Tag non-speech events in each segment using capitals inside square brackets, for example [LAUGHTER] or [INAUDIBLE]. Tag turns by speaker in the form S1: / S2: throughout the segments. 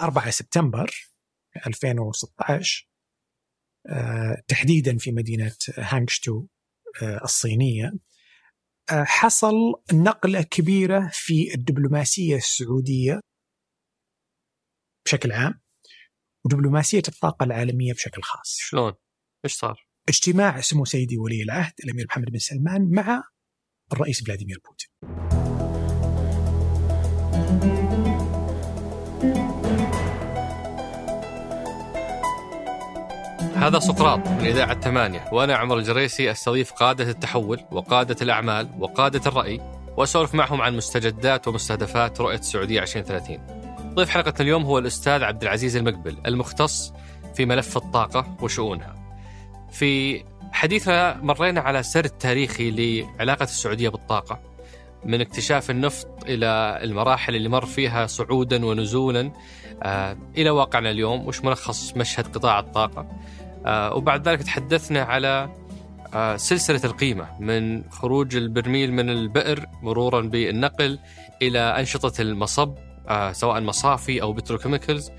S1: 4 سبتمبر 2016 آه، تحديدا في مدينة هانغشتو آه، الصينية آه، حصل نقلة كبيرة في الدبلوماسية السعودية بشكل عام ودبلوماسية الطاقة العالمية بشكل خاص
S2: شلون؟ إيش صار؟
S1: اجتماع سمو سيدي ولي العهد الأمير محمد بن سلمان مع الرئيس فلاديمير بوتين
S2: هذا سقراط من إذاعة ثمانية. وأنا عمر الجريسي أستضيف قادة التحول وقادة الأعمال وقادة الرأي وأسولف معهم عن مستجدات ومستهدفات رؤية السعودية 2030 ضيف حلقة اليوم هو الأستاذ عبد العزيز المقبل المختص في ملف الطاقة وشؤونها. في حديثنا مرينا على سرد تاريخي لعلاقة السعودية بالطاقة من اكتشاف النفط إلى المراحل اللي مر فيها صعودا ونزولا آه، إلى واقعنا اليوم. وش ملخص مشهد قطاع الطاقة؟ وبعد ذلك تحدثنا على آه، سلسلة القيمة من خروج البرميل من البئر مرورا بالنقل إلى أنشطة المصب سواء مصافي أو petrochemicals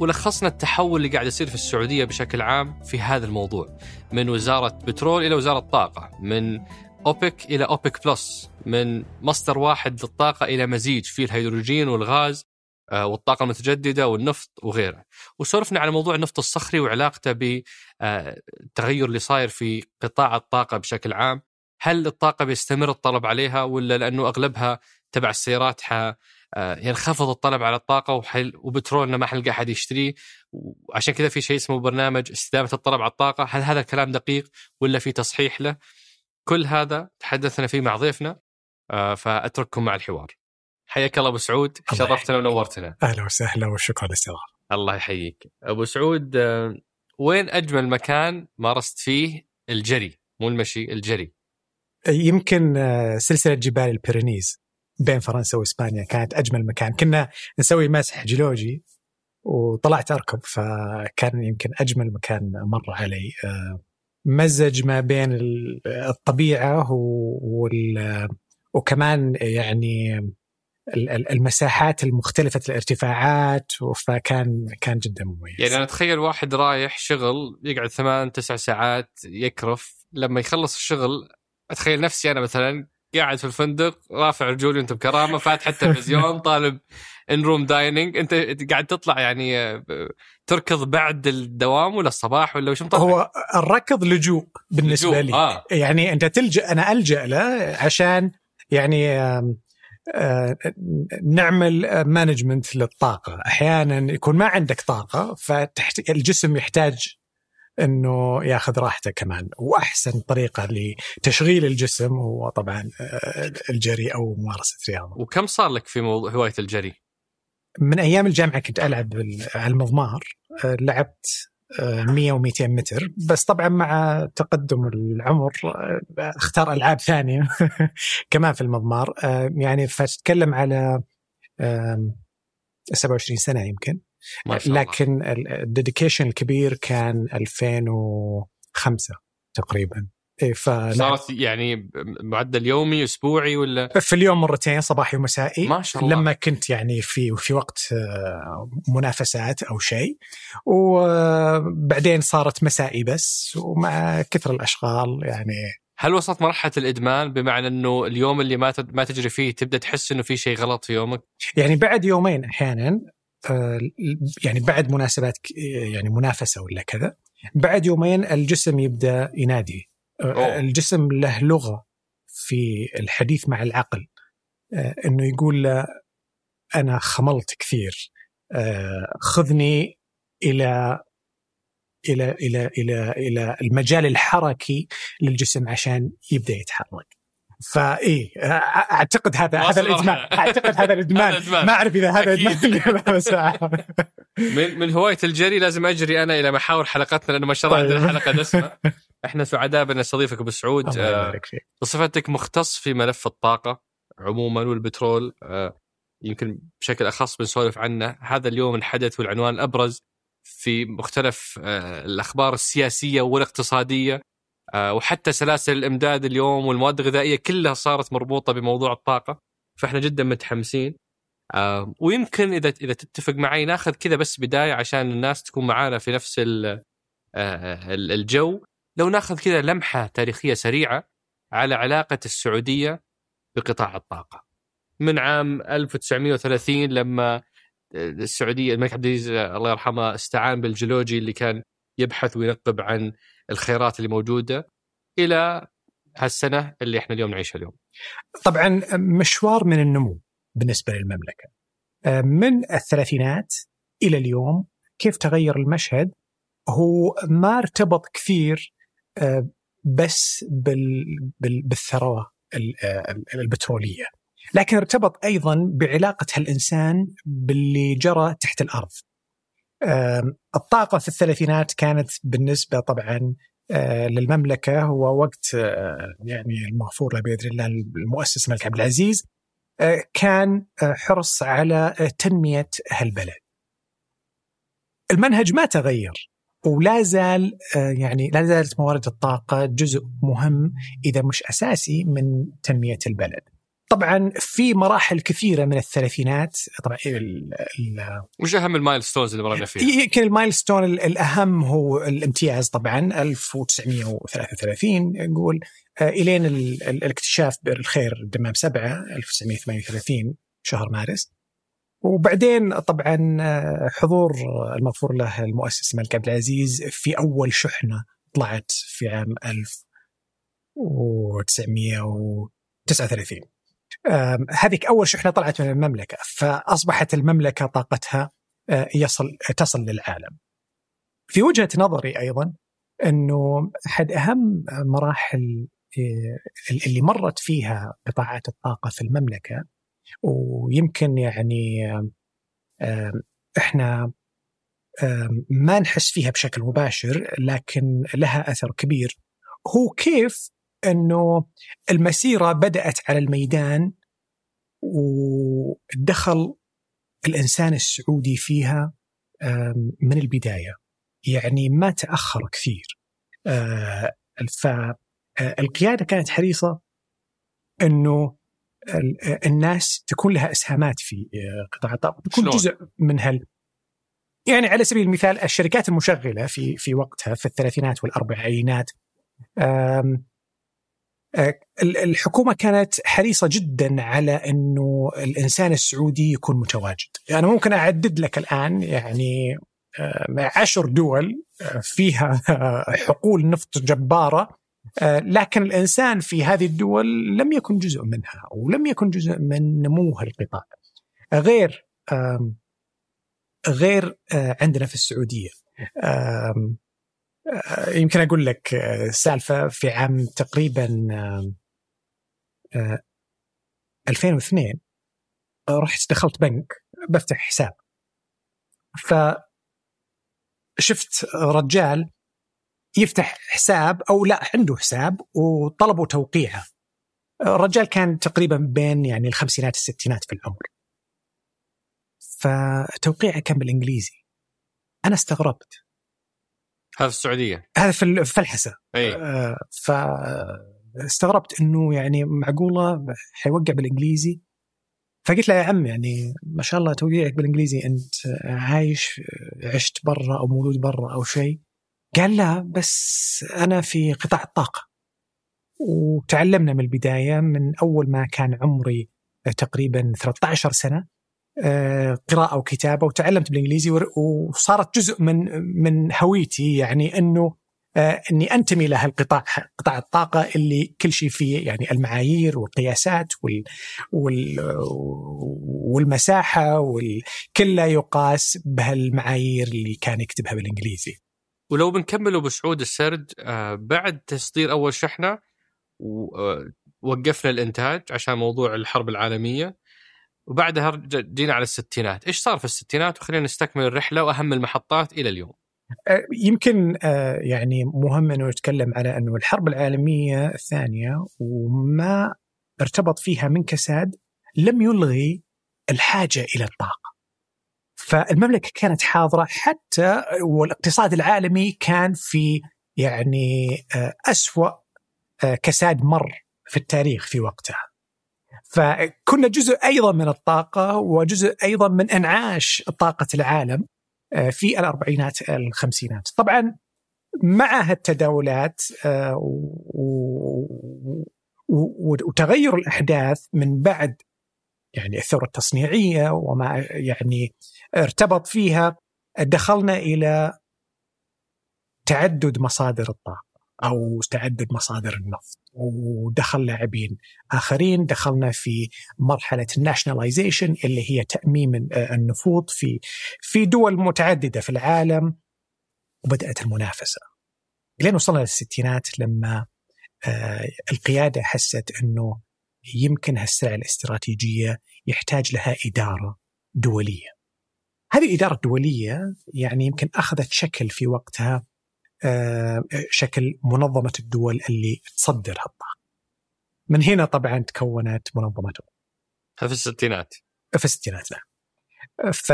S2: ولخصنا التحول اللي قاعد يصير في السعودية بشكل عام في هذا الموضوع من وزارة بترول إلى وزارة طاقة من أوبك إلى أوبك بلس من مصدر واحد للطاقة إلى مزيج فيه الهيدروجين والغاز. آه، والطاقة المتجددة والنفط وغيره وسولفنا على موضوع النفط الصخري وعلاقته بالتغير اللي صاير في قطاع الطاقة بشكل عام هل الطاقة بيستمر الطلب عليها ولا لأنه أغلبها تبع السيارات آه، ينخفض الطلب على الطاقة وحل وبترولنا ما حنلقى أحد يشتريه وعشان كذا في شيء اسمه برنامج استدامة الطلب على الطاقة، هل هذا الكلام دقيق ولا في تصحيح له؟ كل هذا تحدثنا فيه مع ضيفنا آه، فأترككم مع الحوار. حياك الله أبو سعود شرفتنا ونورتنا.
S1: أهلا وسهلا وشكرا للاستضافة.
S2: الله يحييك. أبو سعود آه، وين أجمل مكان مارست فيه الجري مو المشي الجري؟
S1: يمكن سلسلة جبال البيرينيز بين فرنسا وإسبانيا كانت أجمل مكان كنا نسوي مسح جيولوجي وطلعت أركب فكان يمكن أجمل مكان مر علي آه، مزج ما بين الطبيعة وال وكمان يعني المساحات المختلفة الارتفاعات فكان كان جدا مميز
S2: يعني أنا أتخيل واحد رايح شغل يقعد ثمان تسع ساعات يكرف لما يخلص الشغل أتخيل نفسي أنا مثلا قاعد في الفندق رافع رجولي انت بكرامة فاتح التلفزيون [LAUGHS] طالب in-room dining أنت قاعد تطلع يعني تركض بعد الدوام ولا الصباح ولا وش مطلع؟
S1: هو الركض لجوء بالنسبة لجوء. لي آه. يعني أنت تلجأ أنا ألجأ له عشان يعني نعمل management للطاقة أحيانا يكون ما عندك طاقة فالجسم يحتاج إنه ياخذ راحته كمان وأحسن طريقة لتشغيل الجسم هو طبعا آه، الجري أو ممارسة رياضة.
S2: وكم صار لك في موضوع هواية الجري؟
S1: من أيام الجامعة كنت ألعب على المضمار آه، لعبت 100 و 200 متر. بس طبعا مع تقدم العمر آه، اختار ألعاب ثانية [LAUGHS] كمان في المضمار. يعني فتتكلم على 27 سنة يمكن. ما شاء الله. لكن الديديكيشن الكبير كان 2005 تقريبا.
S2: إيه صارت يعني معدل يومي أسبوعي ولا؟
S1: في اليوم مرتين صباحي ومسائي. ما شاء الله. لما كنت يعني في في وقت آه، منافسات أو شيء. وبعدين صارت مسائي بس ومع كثر الأشغال يعني.
S2: هل وصلت مرحلة الإدمان؟ بمعنى إنه اليوم اللي ما ما تجري فيه تبدأ تحس إنه في شيء غلط في يومك؟
S1: يعني بعد يومين أحيانا آه، يعني بعد مناسبات يعني منافسة ولا كذا بعد يومين الجسم يبدأ ينادي. آه، أوه. الجسم له لغة في الحديث مع العقل آه، إنه يقول له أنا خملت كثير خذني إلى إلى إلى إلى إلى المجال الحركي للجسم عشان يبدأ يتحرك فاي اعتقد هذا هذا الادمان اعتقد هذا الادمان ما اعرف اذا هذا ادمان
S2: من من هوايه الجري لازم اجري أنا إلى محاور حلقتنا لأنه ما شاء الله عندنا. حلقه دسمه إحنا سعداء بنستضيفك أبو سعود. آه، بصفتك مختص في ملف الطاقة عموما والبترول. آه، يمكن بشكل أخص بنسولف عنه. هذا اليوم الحدث والعنوان الأبرز في مختلف آه، الأخبار السياسية والاقتصادية. وحتى سلاسل الإمداد اليوم والمواد الغذائية كلها صارت مربوطة بموضوع الطاقة فإحنا جدا متحمسين. ويمكن إذا إذا تتفق معي ناخذ كذا بس بداية عشان الناس تكون معانا في نفس الجو. لو ناخذ كذا لمحة تاريخية سريعة على علاقة السعودية بقطاع الطاقة من عام 1930 لما السعودية الملك عبد العزيز الله يرحمه استعان بالجيولوجي اللي كان يبحث وينقب عن الخيرات اللي موجودة إلى هالسنة اللي إحنا اليوم نعيشها اليوم.
S1: طبعا مشوار من النمو بالنسبة للمملكة. من الثلاثينات إلى اليوم كيف تغير المشهد هو ما ارتبط كثير بس بالثروة البترولية لكن ارتبط أيضا بعلاقة الانسان باللي جرى تحت الأرض. الطاقة في الثلاثينات كانت بالنسبة طبعا آه، للمملكة هو وقت آه، يعني المغفور له بإذن الله المؤسس الملك عبد العزيز آه، كان حرص على تنمية هالبلد. المنهج ما تغير ولا زال يعني لا زالت موارد الطاقة جزء مهم إذا مش أساسي من تنمية البلد. طبعا في مراحل كثيرة من الثلاثينات طبعا ال
S2: ال وش أهم ال milestones اللي مرينا فيها؟
S1: يمكن ال milestone الأهم هو الامتياز طبعا 1933 نقول آه، إلين الاكتشاف بئر الخير دمام سبعه 1938 شهر مارس وبعدين طبعا آه، حضور المغفور له المؤسس الملك عبد العزيز في أول شحنة طلعت في عام 1939 هذيك أول شحنة طلعت من المملكة فأصبحت المملكة طاقتها آه، يصل تصل للعالم. في وجهة نظري أيضا إنه أحد أهم مراحل آه، اللي مرت فيها قطاعات الطاقة في المملكة ويمكن يعني إحنا ما نحس فيها بشكل مباشر لكن لها أثر كبير. هو كيف إنه المسيرة بدأت على الميدان ودخل الإنسان السعودي فيها من البداية. يعني ما تأخر كثير. آه، فالقياده كانت حريصة إنه الناس تكون لها إسهامات في آه، قطاع الطاقة. تكون جزء من هال يعني على سبيل المثال الشركات المشغلة في في وقتها في الثلاثينات والأربعينات آه، الحكومة كانت حريصة جدا على إنه الإنسان السعودي يكون متواجد، أنا يعني ممكن أعدد لك الآن يعني آه، عشر دول فيها [LAUGHS] حقول نفط جبارة لكن الإنسان في هذه الدول لم يكن جزء منها ولم يكن جزء من نمو القطاع. غير غير عندنا في السعودية آه، يمكن أقول لك آه، سالفة في عام تقريبا 2002 آه، رحت دخلت بنك بفتح حساب ف شفت رجال يفتح حساب أو لا عنده حساب وطلبوا توقيعه. الرجال كان تقريبا بين يعني الخمسينات الستينات في العمر. فتوقيعه كان بالإنجليزي. أنا استغربت.
S2: هذا في السعودية؟
S1: هذا في الفلحسه
S2: اي آه
S1: فاستغربت إنه يعني معقولة حيوقع بالإنجليزي. فقلت له يا عم يعني ما شاء الله توقيعك بالإنجليزي أنت عايش عشت برا أو مولود برا أو شيء. قال لا بس أنا في قطاع الطاقة وتعلمنا من البداية من أول ما كان عمري تقريبا 13 سنة آه، قراءة وكتابة وتعلمت بالإنجليزي وصارت جزء من من هويتي يعني أنه آه، إني أنتمي له القطاع قطاع الطاقة اللي كل شيء فيه يعني المعايير والقياسات وال وال والمساحة والكل يقاس بهالمعايير اللي كان يكتبها بالإنجليزي.
S2: ولو بنكمل بسعود السرد آه، بعد تصدير أول شحنة وقفنا الإنتاج عشان موضوع الحرب العالمية. وبعدها جينا على الستينات. إيش صار في الستينات؟ وخلينا نستكمل الرحلة وأهم المحطات إلى اليوم.
S1: أه، يمكن يعني مهم إنه نتكلم على إنه الحرب العالمية الثانية وما ارتبط فيها من كساد لم يلغي الحاجة إلى الطاقة. فالمملكة كانت حاضرة حتى والاقتصاد العالمي كان في يعني أه، أسوأ كساد مر في التاريخ في وقتها. فكنا جزء أيضا من الطاقة وجزء أيضا من أنعاش طاقة العالم آه، في الأربعينات الخمسينات طبعا مع هالتداولات آه، وتغير الأحداث من بعد يعني الثورة التصنيعية وما يعني ارتبط فيها دخلنا إلى تعدد مصادر الطاقة أو تعدد مصادر النفط ودخل لاعبين آخرين دخلنا في مرحلة الناشوناليزيشن اللي هي تأميم النفوذ في في دول متعددة في العالم وبدأت المنافسة لين وصلنا للستينات لما آه، القيادة حست إنه يمكن هالسلع الاستراتيجية يحتاج لها إدارة دولية. هذه الاداره الدوليه يعني يمكن أخذت شكل في وقتها آه، شكل منظمة الدول اللي تصدر هالطاقه. من هنا طبعا تكونت منظمة
S2: في الستينات
S1: في الستينات نعم. ف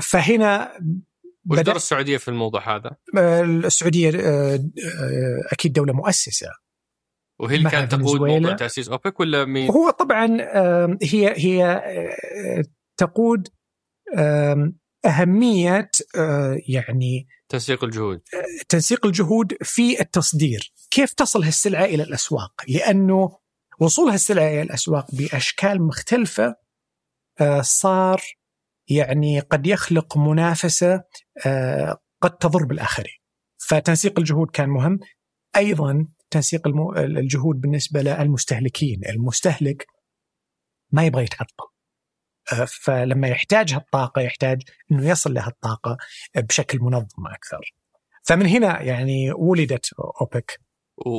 S1: فهنا
S2: وش دور السعودية في الموضوع هذا؟
S1: السعودية آه، أكيد دولة مؤسسة
S2: وهي اللي كانت تقود موضوع تأسيس أوبك ولا مين؟
S1: هو طبعا هي هي آه، تقود أهمية يعني
S2: تنسيق الجهود
S1: تنسيق الجهود في التصدير، كيف تصل هالسلعة إلى الأسواق؟ لأنه وصول هالسلعة إلى الأسواق بأشكال مختلفة صار يعني قد يخلق منافسة قد تضر بالآخرين. فتنسيق الجهود كان مهم. أيضا تنسيق. الجهود بالنسبة للمستهلكين، المستهلك ما يبغى يتعطل. فلما يحتاج هالطاقة يحتاج إنه يصل لهالطاقه بشكل منظم أكثر. فمن هنا يعني ولدت أوبك.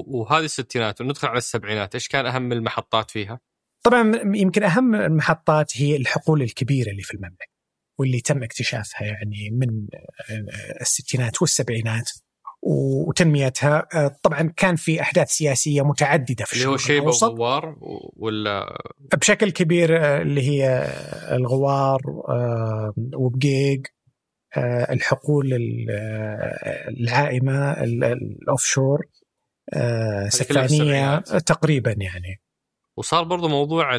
S2: وهذه الستينات وندخل على السبعينات، إيش كان أهم المحطات فيها؟
S1: طبعا يمكن أهم المحطات هي الحقول الكبيرة اللي في المملكة واللي تم اكتشافها يعني من الستينات والسبعينات وتنميتها. آه، طبعا كان في أحداث سياسية متعددة في
S2: اللي هو شيبه وغوار ولا
S1: بشكل كبير آه، اللي هي الغوار آه، وبقيق الحقول العائمة الاوف شور سفانيه تقريبا يعني.
S2: وصار برضو موضوع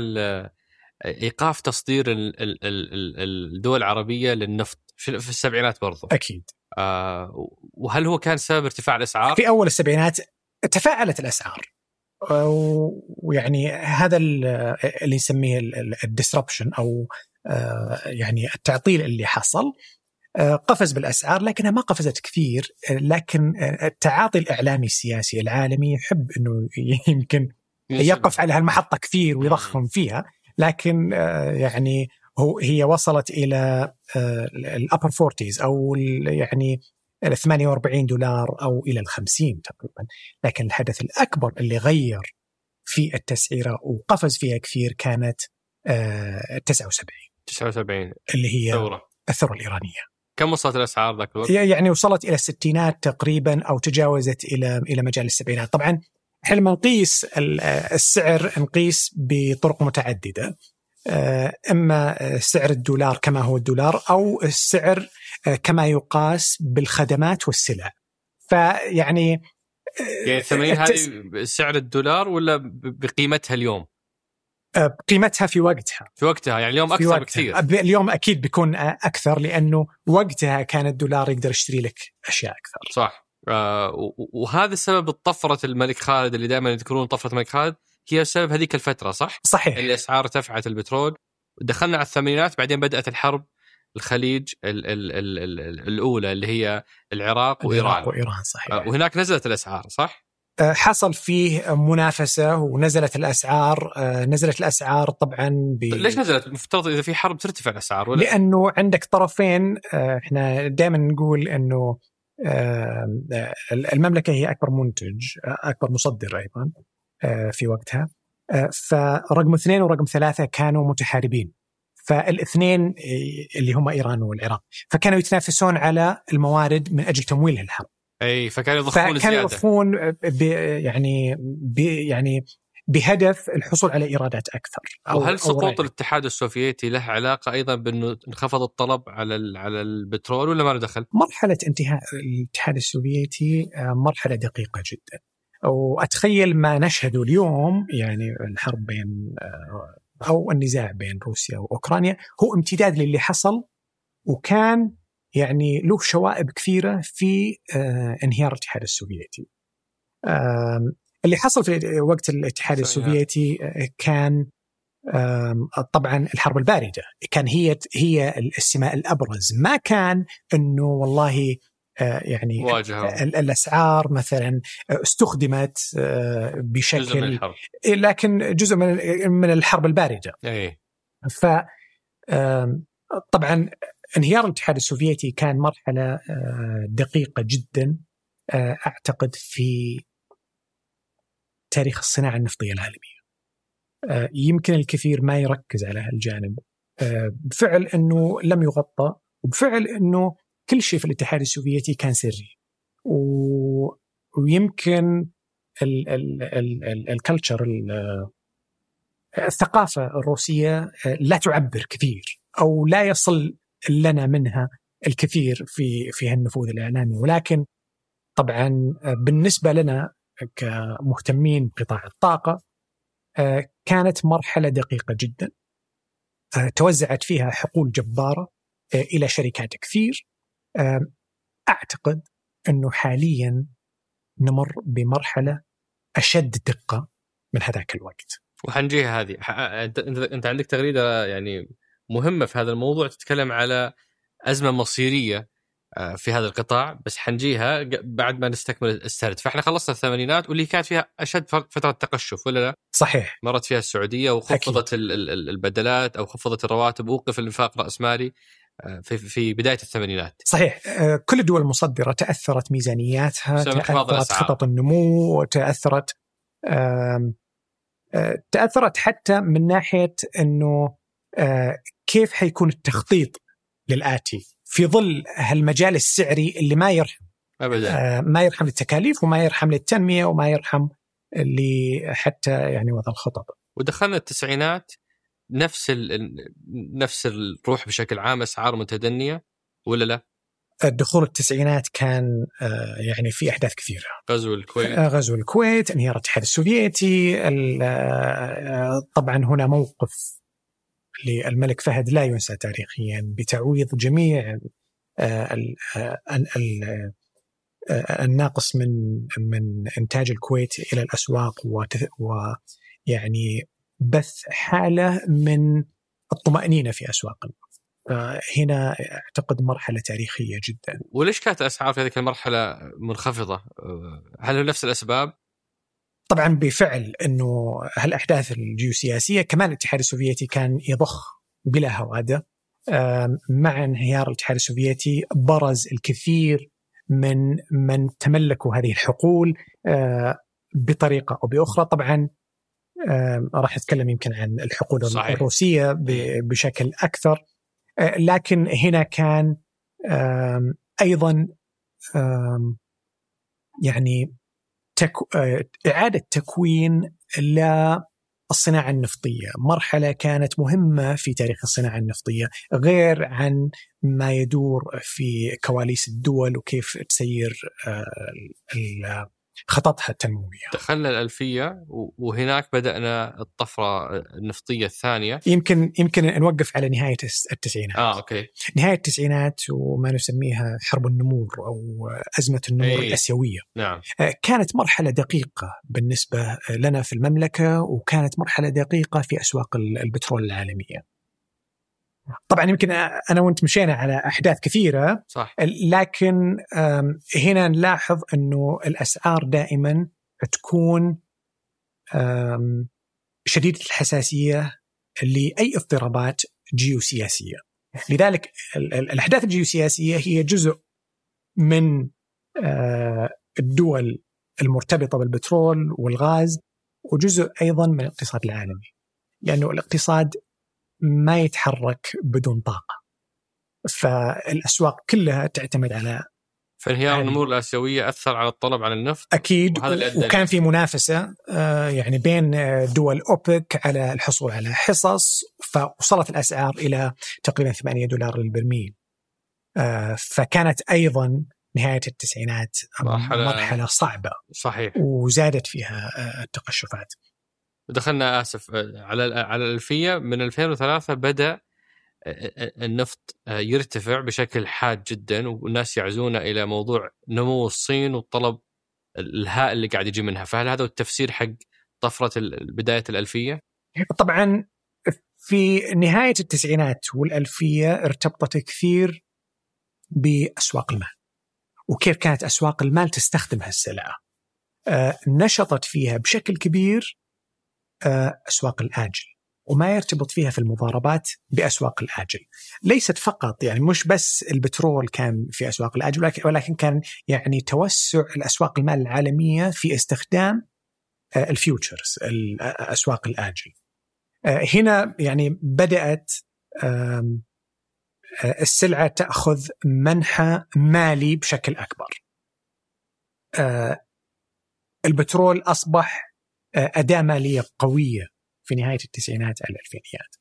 S2: إيقاف تصدير الدول العربية للنفط في السبعينات برضو.
S1: أكيد.
S2: آه وهل هو كان سبب ارتفاع الأسعار؟
S1: في أول السبعينات تفاعلت الأسعار. ويعني هذا اللي نسميه ال disruption أو آه، يعني التعطيل اللي حصل. آه، قفز بالأسعار لكنها ما قفزت كثير. لكن التعاطي الإعلامي السياسي العالمي يحب إنه [LAUGHS] يمكن يقف على هالمحطة كثير ويضخم فيها. لكن آه، يعني هو هي وصلت إلى ال upper forties أو يعني ال 48 دولار أو إلى ال 50 تقريبا. لكن الحدث الأكبر اللي غير في التسعيرة وقفز فيها كثير كانت 79
S2: آه، 79
S1: اللي هي ثورة. الثورة الإيرانية.
S2: كم وصلت الأسعار ذاك الوقت؟
S1: يعني وصلت إلى الستينات تقريبا أو تجاوزت إلى إلى مجال السبعينات، طبعا إحنا لما نقيس السعر نقيس بطرق متعددة. آه، إما سعر الدولار كما هو الدولار أو السعر آه، كما يقاس بالخدمات والسلع. فيعني
S2: آه، يعني الثمانين هذه سعر الدولار ولا بقيمتها اليوم؟
S1: بقيمتها في وقتها.
S2: في وقتها يعني اليوم أكثر بكثير.
S1: اليوم أكيد بيكون أكثر لأنه وقتها كان الدولار يقدر يشتري لك أشياء أكثر.
S2: صح. آه وهذا السبب طفرة الملك خالد اللي دائما يذكرون طفرة الملك خالد؟ هي سبب هذيك الفترة صح؟
S1: صحيح
S2: الاسعار ارتفعت البترول دخلنا على الثمانينات بعدين بدأت الحرب الخليج ال ال ال ال الأولى اللي هي العراق وايران العراق
S1: وإيران صحيح
S2: آه، وهناك نزلت الأسعار صح؟
S1: آه، حصل فيه منافسة ونزلت الأسعار آه، نزلت الأسعار طبعا ب...
S2: ليش نزلت؟ المفترض إذا في حرب ترتفع الأسعار ولا؟
S1: لأنه عندك طرفين إحنا دائما نقول إنه المملكة هي أكبر منتج أكبر مصدر أيضا آه، في وقتها. آه، فرقم اثنين ورقم ثلاثة كانوا متحاربين. فالاثنين آه، اللي هم إيران والعراق. فكانوا يتنافسون على الموارد من أجل تمويل الحرب.
S2: أي فكانوا يضخون
S1: فكانوا يضخون يعني يعني بهدف الحصول على إيرادات أكثر
S2: أو وهل سقوط الاتحاد السوفيتي له علاقة أيضا بأنه انخفض الطلب على على البترول ولا ما له دخل؟
S1: مرحلة انتهاء الاتحاد السوفيتي مرحلة دقيقة جدا. واتخيل ما نشهده اليوم يعني الحرب بين أو النزاع بين روسيا وأوكرانيا هو امتداد للي حصل وكان يعني له شوائب كثيرة في انهيار الاتحاد السوفيتي. اللي حصل في وقت الاتحاد السوفيتي كان طبعا الحرب الباردة. كان هي هي السماء الأبرز. ما كان إنه والله آه، يعني واجهة. الأسعار مثلا استخدمت آه، بشكل جزء من الحرب. لكن جزء من من الحرب البارده
S2: أي.
S1: ف طبعا انهيار الاتحاد السوفيتي كان مرحلة آه، دقيقة جدا أعتقد في تاريخ الصناعة النفطية العالمية يمكن الكثير ما يركز على هالجانب بفعل إنه لم يغطى وبفعل إنه كل شيء في الاتحاد السوفيتي كان سري. و... ويمكن الكلتشر الثقافة الروسية لا تعبر كثير أو لا يصل لنا منها الكثير في في هالنفوذ الإعلامي. ولكن طبعا بالنسبة لنا كمهتمين بقطاع الطاقة كانت مرحلة دقيقة جدا توزعت فيها حقول جبارة إلى شركات كثير. أعتقد أنه حاليا نمر بمرحلة أشد دقة من هذاك الوقت.
S2: وحنجيها هذه أنت عندك تغريدة يعني مهمة في هذا الموضوع تتكلم على أزمة مصيرية آه، في هذا القطاع بس حنجيها بعد ما نستكمل السرد فإحنا خلصنا الثمانينات واللي كانت فيها أشد فترة تقشف ولا لا؟
S1: صحيح
S2: مرت فيها السعودية وخفضت أكيد. البدلات أو خفضت الرواتب ووقف الإنفاق راسمالي في في بداية الثمانينات.
S1: صحيح آه، كل الدول المصدرة تأثرت ميزانياتها تأثرت خطط النمو تأثرت آه، تأثرت حتى من ناحية إنه آه، كيف حيكون التخطيط للآتي في ظل هالمجال السعري اللي ما يرحم
S2: ابدا
S1: ما يرحم للتكاليف وما يرحم للتنمية وما يرحم حتى يعني وضع الخطط.
S2: ودخلنا التسعينات نفس نفس الروح بشكل عام أسعار متدنية ولا لا؟
S1: دخول التسعينات كان آه، يعني في أحداث كثيرة
S2: غزو الكويت
S1: آه، غزو الكويت انهيار الاتحاد السوفيتي آه، طبعا هنا موقف للملك فهد لا ينسى تاريخيا بتعويض جميع الناقص من من إنتاج الكويت إلى الأسواق ويعني بث حالة من الطمأنينة في أسواق النفط. هنا أعتقد مرحلة تاريخية جدا.
S2: وليش كانت الاسعار في هذه المرحله منخفضة؟ هل هو نفس الأسباب؟
S1: طبعا بفعل إنه هالأحداث الجيوسياسية كمان الاتحاد السوفيتي كان يضخ بلا هوادة مع انهيار الاتحاد السوفيتي برز الكثير من من تملكوا هذه الحقول بطريقة أو بأخرى طبعا راح أتكلم يمكن عن الحقول صحيح. الروسية بشكل أكثر. لكن هنا كان أيضا يعني تك... إعادة تكوين للصناعة النفطية، مرحلة كانت مهمة في تاريخ الصناعة النفطية، غير عن ما يدور في كواليس الدول وكيف تسير خططها التنموية.
S2: دخلنا الألفية وهناك بدأنا الطفرة النفطية الثانية.
S1: يمكن يمكن نوقف على نهاية التسعينات.
S2: آه أوكي.
S1: نهاية التسعينات وما نسميها حرب النمور أو أزمة النمور أي. الآسيوية.
S2: نعم.
S1: آه، كانت مرحلة دقيقة بالنسبة لنا في المملكة وكانت مرحلة دقيقة في أسواق البترول العالمية. طبعا يمكن أنا وأنت مشينا على أحداث كثيرة
S2: صح.
S1: لكن هنا نلاحظ إنه الأسعار دائما تكون شديده الحساسية لأي اضطرابات جيوسياسية. لذلك الأحداث الجيوسياسية هي جزء من الدول المرتبطة بالبترول والغاز وجزء أيضا من الاقتصاد العالمي. لأنه الاقتصاد ما يتحرك بدون طاقة. فالأسواق كلها تعتمد على
S2: فانهيار النمور الآسيوية أثر على الطلب على النفط؟
S1: أكيد وكان في منافسة آه، يعني بين دول أوبك على الحصول على حصص فوصلت الأسعار إلى تقريبا 8 دولار للبرميل. آه، فكانت أيضا نهاية التسعينات مرحلة, مرحلة صعبة.
S2: صحيح.
S1: وزادت فيها آه، التقشفات.
S2: دخلنا آسف على على الألفية من 2003 بدأ النفط يرتفع بشكل حاد جدا والناس يعزون إلى موضوع نمو الصين والطلب الهائل اللي قاعد يجي منها فهل هذا التفسير حق طفرة بداية الألفية؟
S1: طبعا في نهاية التسعينات والألفية ارتبطت كثير بأسواق المال وكيف كانت أسواق المال تستخدم هالسلعة. آه نشطت فيها بشكل كبير آه أسواق الآجل وما يرتبط فيها في المضاربات بأسواق الآجل. ليست فقط يعني مش بس البترول كان في أسواق الآجل ولكن كان يعني توسع الأسواق المال العالمية في استخدام آه، الفيوتشرز أسواق الآجل. آه، هنا يعني بدأت آه، السلعة تأخذ منحى مالي بشكل أكبر. البترول أصبح أداة مالية قوية في نهاية التسعينات الألفينيات.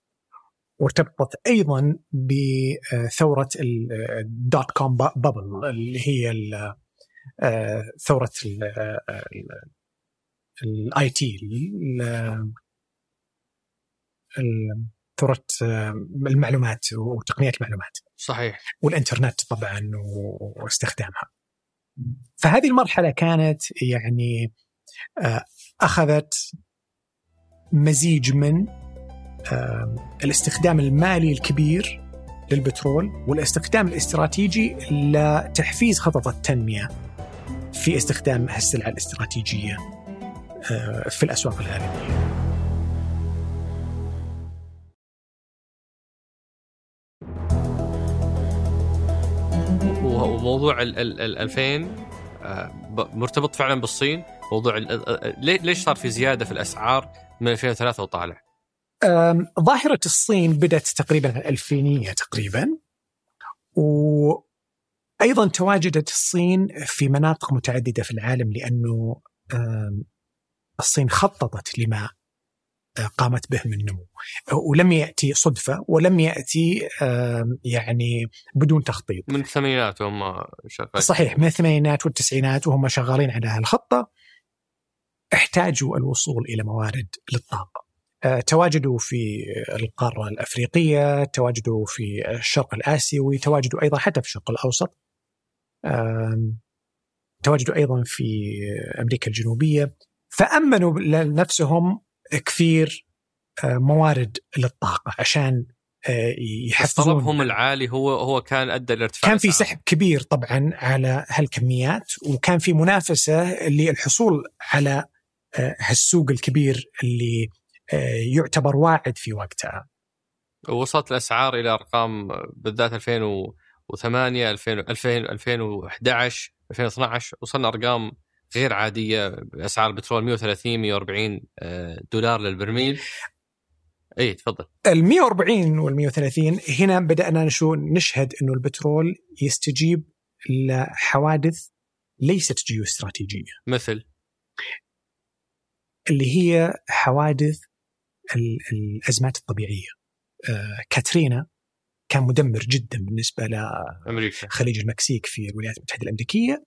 S1: وارتبطت أيضا بثورة ال dot-com bubble اللي هي ثورة ال IT ثورة المعلومات وتقنيات المعلومات.
S2: صحيح.
S1: والإنترنت طبعا واستخدامها. فهذه المرحلة كانت يعني آه، أخذت مزيج من الاستخدام المالي الكبير للبترول والاستخدام الاستراتيجي لتحفيز خطط التنمية في استخدام هالسلعة الاستراتيجية آه، في الأسواق العالميه.
S2: وموضوع ال 2000 آه، مرتبط فعلا بالصين موضوع ليش صار في زيادة في الأسعار من 2003 وطالع؟
S1: ظاهرة الصين بدأت تقريبا الألفينية تقريبا وأيضا تواجدت الصين في مناطق متعددة في العالم لأنه الصين خططت لما قامت به من نمو. ولم يأتي صدفة ولم يأتي يعني بدون تخطيط.
S2: من الثمانينات وهم
S1: شغالين. صحيح من الثمانينات والتسعينات وهم شغالين على هالخطة. احتاجوا الوصول إلى موارد للطاقة. آه، تواجدوا في القارة الأفريقية تواجدوا في الشرق الآسيوي تواجدوا أيضا حتى في الشرق الأوسط. تواجدوا أيضا في أمريكا الجنوبية. فأمنوا لنفسهم كثير آه، موارد للطاقة عشان آه، يحفزون.
S2: طلبهم العالي هو هو كان أدى الارتفاع
S1: كان في سحب كبير طبعا على هالكميات وكان في منافسة للحصول على هالسوق الكبير اللي آه، يعتبر واعد في وقتها.
S2: وصلت الأسعار إلى أرقام بالذات 2008 2000 2011 2012 وصلنا أرقام غير عادية اسعار البترول 130 140 آه، دولار للبرميل. إي تفضل.
S1: ال 140 وال 130 هنا بدأنا نشو نشهد إنه البترول يستجيب لحوادث ليست جيوستراتيجية.
S2: مثل؟
S1: اللي هي حوادث الأزمات الطبيعية. آه، كاترينا كان مدمر جدا بالنسبة لخليج المكسيك في الولايات المتحدة الأمريكية.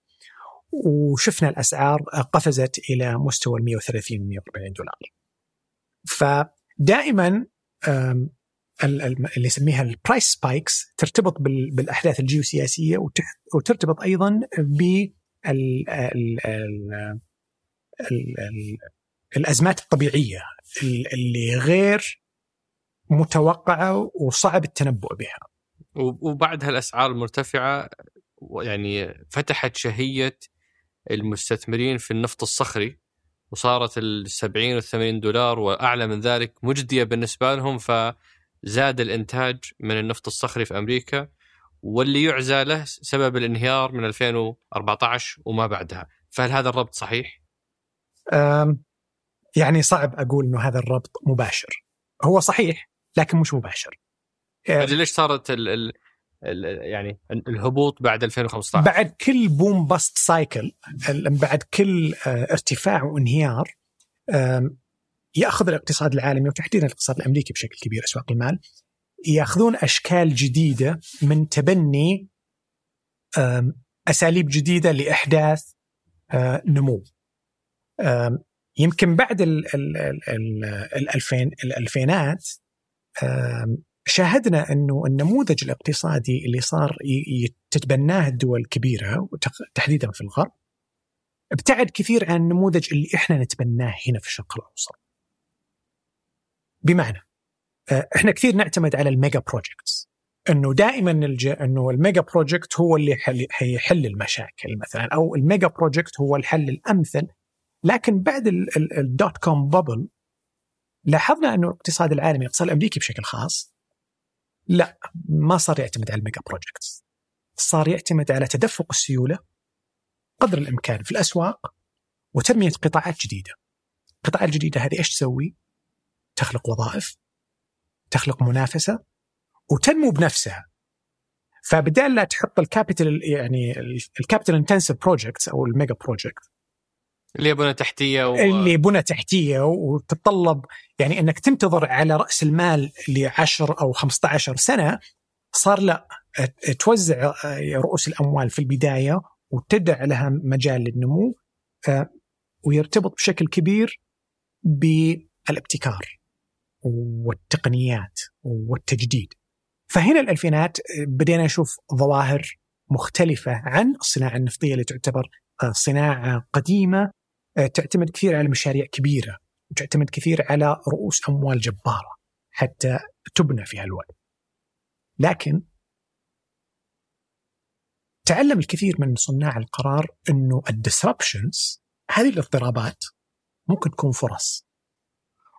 S1: وشفنا الأسعار قفزت إلى مستوى ال 130 140 دولار. فدائما اللي يسميها ال price spikes ترتبط بالأحداث الجيوسياسية وترتبط أيضا بال الأزمات الطبيعية اللي غير متوقعة وصعب التنبؤ بها.
S2: وبعد هالأسعار المرتفعة يعني فتحت شهية المستثمرين في النفط الصخري وصارت ال 70 وال 80 دولار وأعلى من ذلك مجدية بالنسبة لهم فزاد الإنتاج من النفط الصخري في أمريكا واللي يعزى له سبب الانهيار من 2014 وما بعدها، فهل هذا الربط صحيح؟
S1: يعني صعب أقول إنه هذا الربط مباشر. هو صحيح لكن مش مباشر.
S2: ليش صارت ال ال يعني الهبوط بعد 2015
S1: بعد كل boom bust cycle بعد كل آه، ارتفاع وانهيار يأخذ الاقتصاد العالمي وتحديدا الاقتصاد الأمريكي بشكل كبير أسواق المال يأخذون أشكال جديدة من تبني أساليب جديدة لإحداث آه، نمو. يمكن بعد ال ال ال الألفين الألفينات شاهدنا أنه النموذج الاقتصادي اللي صار تتبناه الدول الكبيرة تحديدا في الغرب ابتعد كثير عن النموذج اللي إحنا نتبناه هنا في الشرق الأوسط. بمعنى آه، إحنا كثير نعتمد على ال mega projects إنه دائما نلجا إنه ال mega project هو اللي حيحل المشاكل مثلا أو ال mega project هو الحل الأمثل لكن بعد ال dot-com bubble لاحظنا انه الاقتصاد العالمي الاقتصاد الأمريكي بشكل خاص لا ما صار يعتمد على ال mega projects صار يعتمد على تدفق السيولة قدر الإمكان في الأسواق وتنمية قطاعات جديدة. القطاعات الجديده هذه إيش تسوي؟ تخلق وظائف تخلق منافسة وتنمو بنفسها. فبدال لا تحط ال capital يعني ال capital intensive projects أو ال mega project
S2: اللي بنى تحتية و...
S1: اللي بنى تحتية وتتطلب يعني إنك تنتظر على رأس المال ل 10 أو 15 سنة صار لا توزع رؤوس الأموال في البداية وتدع لها مجال للنمو ويرتبط بشكل كبير بالابتكار والتقنيات والتجديد. فهنا الألفينات بدينا نشوف ظواهر مختلفة عن الصناعة النفطية اللي تعتبر صناعة قديمة تعتمد كثير على مشاريع كبيرة وتعتمد كثير على رؤوس أموال جبارة حتى تبنى في هالوقت لكن تعلم الكثير من صناع القرار إنه الديسربشنز هذه الاضطرابات ممكن تكون فرص.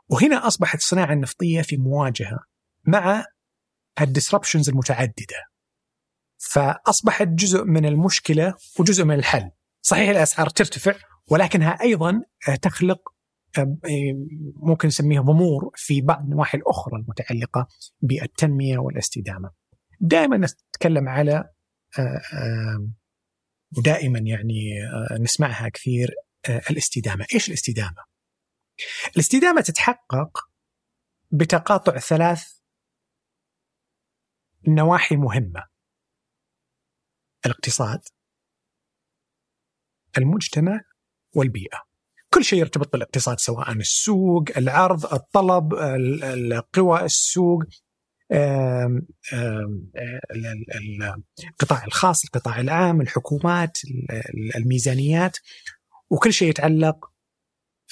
S1: وهنا أصبحت الصناعة النفطية في مواجهة مع الديسربشنز المتعددة. فأصبحت جزء من المشكلة وجزء من الحل. صحيح الأسعار ترتفع ولكنها أيضا تخلق ممكن نسميها ضمور في بعض النواحي الأخرى المتعلقة بالتنمية والاستدامة. دائما نتكلم على آه، آه، ودائما يعني آه، نسمعها كثير الاستدامة، إيش الاستدامة؟ الاستدامة تتحقق بتقاطع ثلاث نواحي مهمة. الاقتصاد المجتمع والبيئة. كل شيء يرتبط بالاقتصاد سواء السوق، العرض، الطلب، قوى السوق، القطاع الخاص القطاع العام الحكومات الميزانيات وكل شيء يتعلق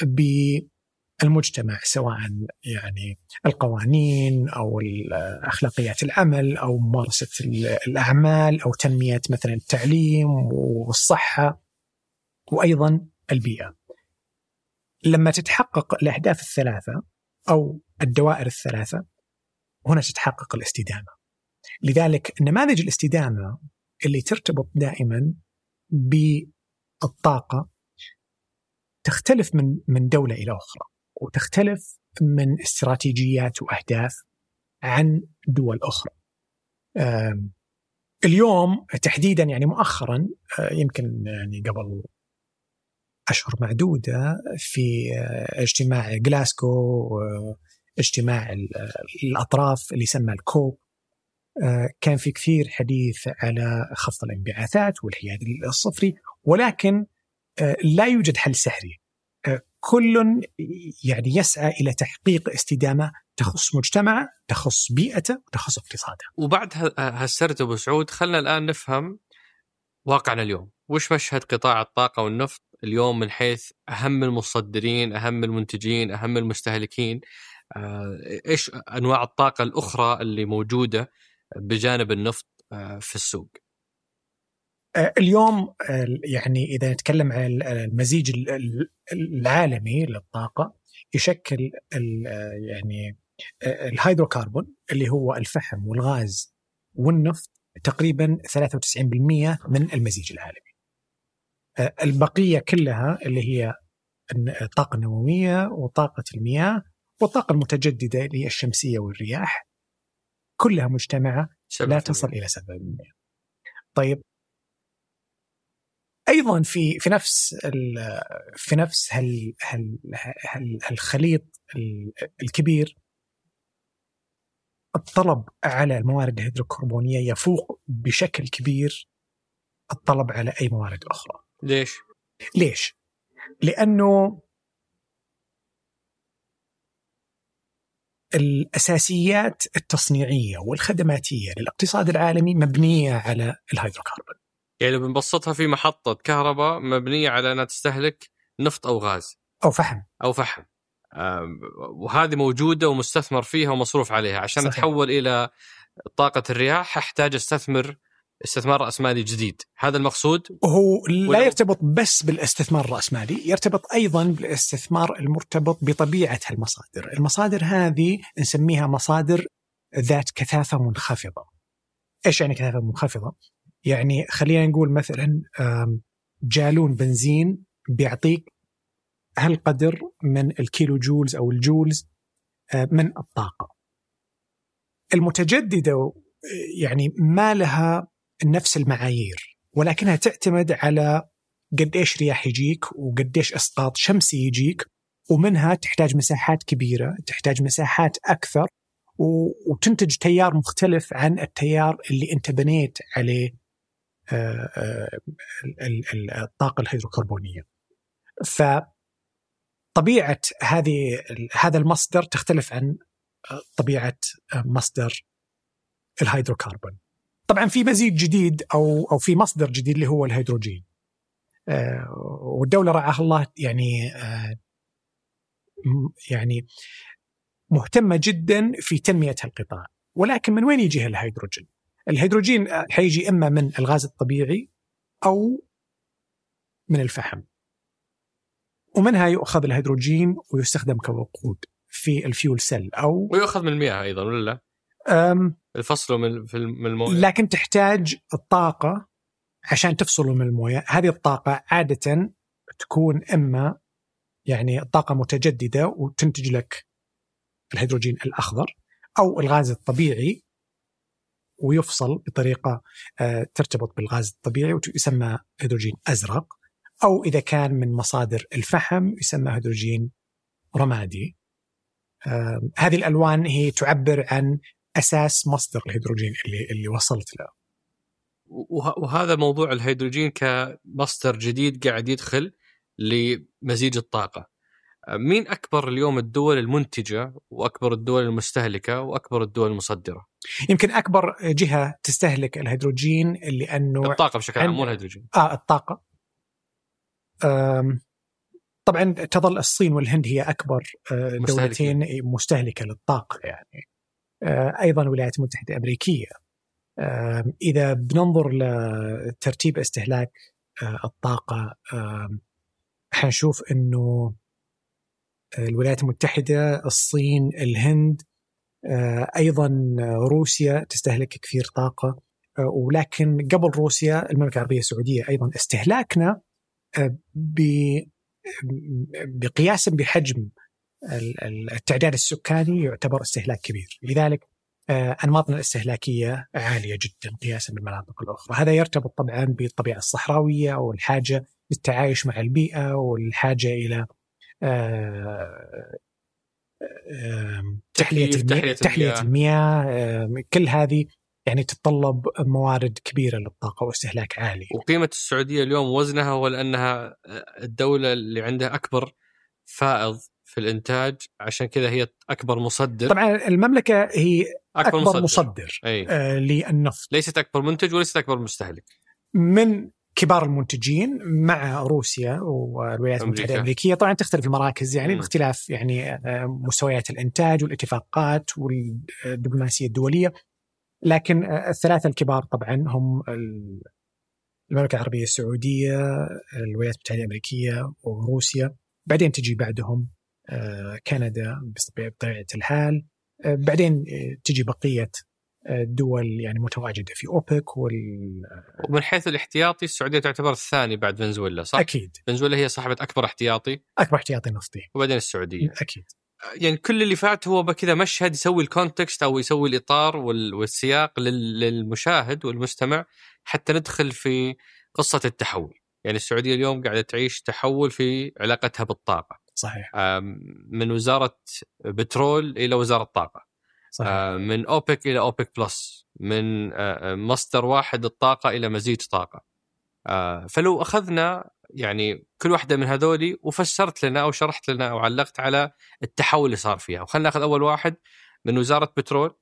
S1: بالمجتمع سواء يعني القوانين أو اخلاقيات العمل أو ممارسة الأعمال أو تنمية مثلا التعليم والصحة وأيضا البيئة. لما تتحقق الأهداف الثلاثة أو الدوائر الثلاثة هنا تتحقق الاستدامة. لذلك نماذج الاستدامة اللي ترتبط دائما بالطاقة تختلف من من دولة إلى أخرى وتختلف من استراتيجيات وأهداف عن دول أخرى. اليوم تحديدا يعني مؤخرا آه، يمكن يعني قبل أشهر معدودة في آه، اجتماع جلاسكو اجتماع الأطراف اللي يسمى الكوب آه، كان في كثير حديث على خفض الانبعاثات والحياد الصفري ولكن آه، لا يوجد حل سحري. آه، كل يعني يسعى إلى تحقيق استدامة تخص مجتمعه، تخص بيئته، وتخص اقتصاده.
S2: وبعد هالسرد أبو سعود خلنا الآن نفهم واقعنا اليوم، وش مشهد قطاع الطاقة والنفط اليوم من حيث أهم المصدرين، أهم المنتجين، أهم المستهلكين، آه، إيش أنواع الطاقة الأخرى اللي موجودة بجانب النفط آه، في السوق؟
S1: آه، اليوم يعني إذا نتكلم عن المزيج العالمي للطاقة يشكل يعني الهيدروكربون اللي هو الفحم والغاز والنفط تقريبا 93% من المزيج العالمي. البقية كلها اللي هي الطاقه النوويه وطاقة المياه والطاقة المتجددة اللي هي الشمسية والرياح كلها مجتمعة لا تصل إلى 7% طيب. أيضا في في نفس في نفس هال هال هال الخليط الكبير الطلب على الموارد الهيدروكربونيه يفوق بشكل كبير الطلب على أي موارد أخرى.
S2: ليش؟
S1: ليش؟ لأنه الأساسيات التصنيعية والخدماتية للاقتصاد العالمي مبنية على الهيدروكربون.
S2: يعني لو بنبسطها في محطة كهرباء مبنية على أنها تستهلك نفط أو غاز.
S1: أو فحم.
S2: أو فحم. وهذه موجودة ومستثمر فيها ومصروف عليها عشان صحيح. أتحول إلى طاقة الرياح أحتاج أستثمر استثمار راسمالي جديد، هذا المقصود؟
S1: وهو لا يرتبط بس بالاستثمار الراسمالي، يرتبط أيضا بالاستثمار المرتبط بطبيعة المصادر، المصادر هذه نسميها مصادر ذات كثافة منخفضة. إيش يعني كثافة منخفضة؟ يعني خلينا نقول مثلا جالون بنزين بيعطيك هالقدر من ال kilojoules أو ال joules آه، من الطاقة. المتجددة يعني ما لها نفس المعايير ولكنها تعتمد على قديش رياح يجيك وقديش أسقاط شمسي يجيك ومنها تحتاج مساحات كبيرة، تحتاج مساحات أكثر وتنتج تيار مختلف عن التيار اللي أنت بنيت عليه آه، آه، الطاقة الهيدروكربونية. ف طبيعه هذه هذا المصدر تختلف عن طبيعة مصدر الهيدروكربون. طبعا في مزيج جديد أو أو في مصدر جديد اللي هو الهيدروجين. آه، والدولة رعاها الله يعني آه، يعني مهتمة جدا في تنمية القطاع، ولكن من وين يجي الهيدروجين؟ الهيدروجين حيجي إما من الغاز الطبيعي أو من الفحم. ومنها يؤخذ الهيدروجين ويستخدم كوقود في ال fuel cell أو
S2: ويؤخذ من المياه أيضا ولا لا؟ الفصل من في الموية.
S1: لكن تحتاج الطاقة عشان تفصله من الموية، هذه الطاقة عادة تكون إما يعني طاقة متجددة وتنتج لك الهيدروجين الأخضر أو الغاز الطبيعي ويفصل بطريقة آه، ترتبط بالغاز الطبيعي ويسمى هيدروجين أزرق أو إذا كان من مصادر الفحم يسمى هيدروجين رمادي. هذه الألوان هي تعبر عن أساس مصدر الهيدروجين اللي, اللي وصلت له.
S2: وهذا موضوع الهيدروجين كمصدر جديد قاعد يدخل لمزيج الطاقة. مين أكبر اليوم الدول المنتجة وأكبر الدول المستهلكة وأكبر الدول المصدرة؟
S1: يمكن أكبر جهة تستهلك الهيدروجين لأنه
S2: الطاقة بشكل عام مو الهيدروجين.
S1: آه الطاقة. طبعا تظل الصين والهند هي أكبر آه، دولتين مستهلكة للطاقة يعني. أيضا الولايات المتحده الامريكيه إذا بننظر لترتيب استهلاك آه، الطاقة حنشوف إنه الولايات المتحدة الصين الهند أيضا روسيا تستهلك كثير طاقة. ولكن قبل روسيا المملكة العربية السعودية أيضا استهلاكنا بقياسا بحجم التعداد السكاني يعتبر استهلاك كبير. لذلك آه، أنماطنا الاستهلاكية عالية جدا قياسا بالمناطق الأخرى. هذا يرتبط طبعا بالطبيعة الصحراوية والحاجة للتعايش مع البيئة والحاجة إلى آه، تحلية المياه, تحلية المياه. كل هذه يعني تتطلب موارد كبيرة للطاقة واستهلاك عالي.
S2: وقيمة السعودية اليوم وزنها هو لانها الدولة اللي عندها أكبر فائض في الإنتاج عشان كذا هي أكبر مصدر.
S1: طبعا المملكة هي أكبر, أكبر مصدر, مصدر
S2: أي.
S1: آه للنفط.
S2: ليست أكبر منتج وليست أكبر مستهلك.
S1: من كبار المنتجين مع روسيا والولايات المتحدة الأمريكية. طبعا تختلف المراكز يعني باختلاف يعني آه، مستويات الإنتاج والاتفاقات والدبلوماسية الدولية. لكن الثلاثة الكبار طبعا هم المملكة العربية السعودية، الولايات المتحدة الأمريكية وروسيا، بعدين تجي بعدهم آه، كندا بطبيعة الحال، آه، بعدين آه، تجي بقية الدول يعني متواجدة في أوبك وال
S2: ومن حيث الاحتياطي السعودية تعتبر الثاني بعد فنزويلا صح؟
S1: أكيد.
S2: فنزويلا هي صاحبة أكبر احتياطي.
S1: أكبر احتياطي نفطي.
S2: وبعدين السعودية.
S1: أكيد.
S2: يعني كل اللي فات هو بكذا مشهد يسوي ال context أو يسوي الإطار والسياق للمشاهد والمستمع حتى ندخل في قصة التحول. يعني السعودية اليوم قاعدة تعيش تحول في علاقتها بالطاقة.
S1: صحيح.
S2: من وزارة بترول إلى وزارة طاقة. صحيح. من أوبك إلى أوبك plus من مصدر واحد الطاقة إلى مزيج طاقة. آه فلو أخذنا يعني كل واحدة من هذولي وفسرت لنا أو شرحت لنا أو علقت على التحول اللي صار فيها. وخلينا نأخذ أول واحد من وزارة بترول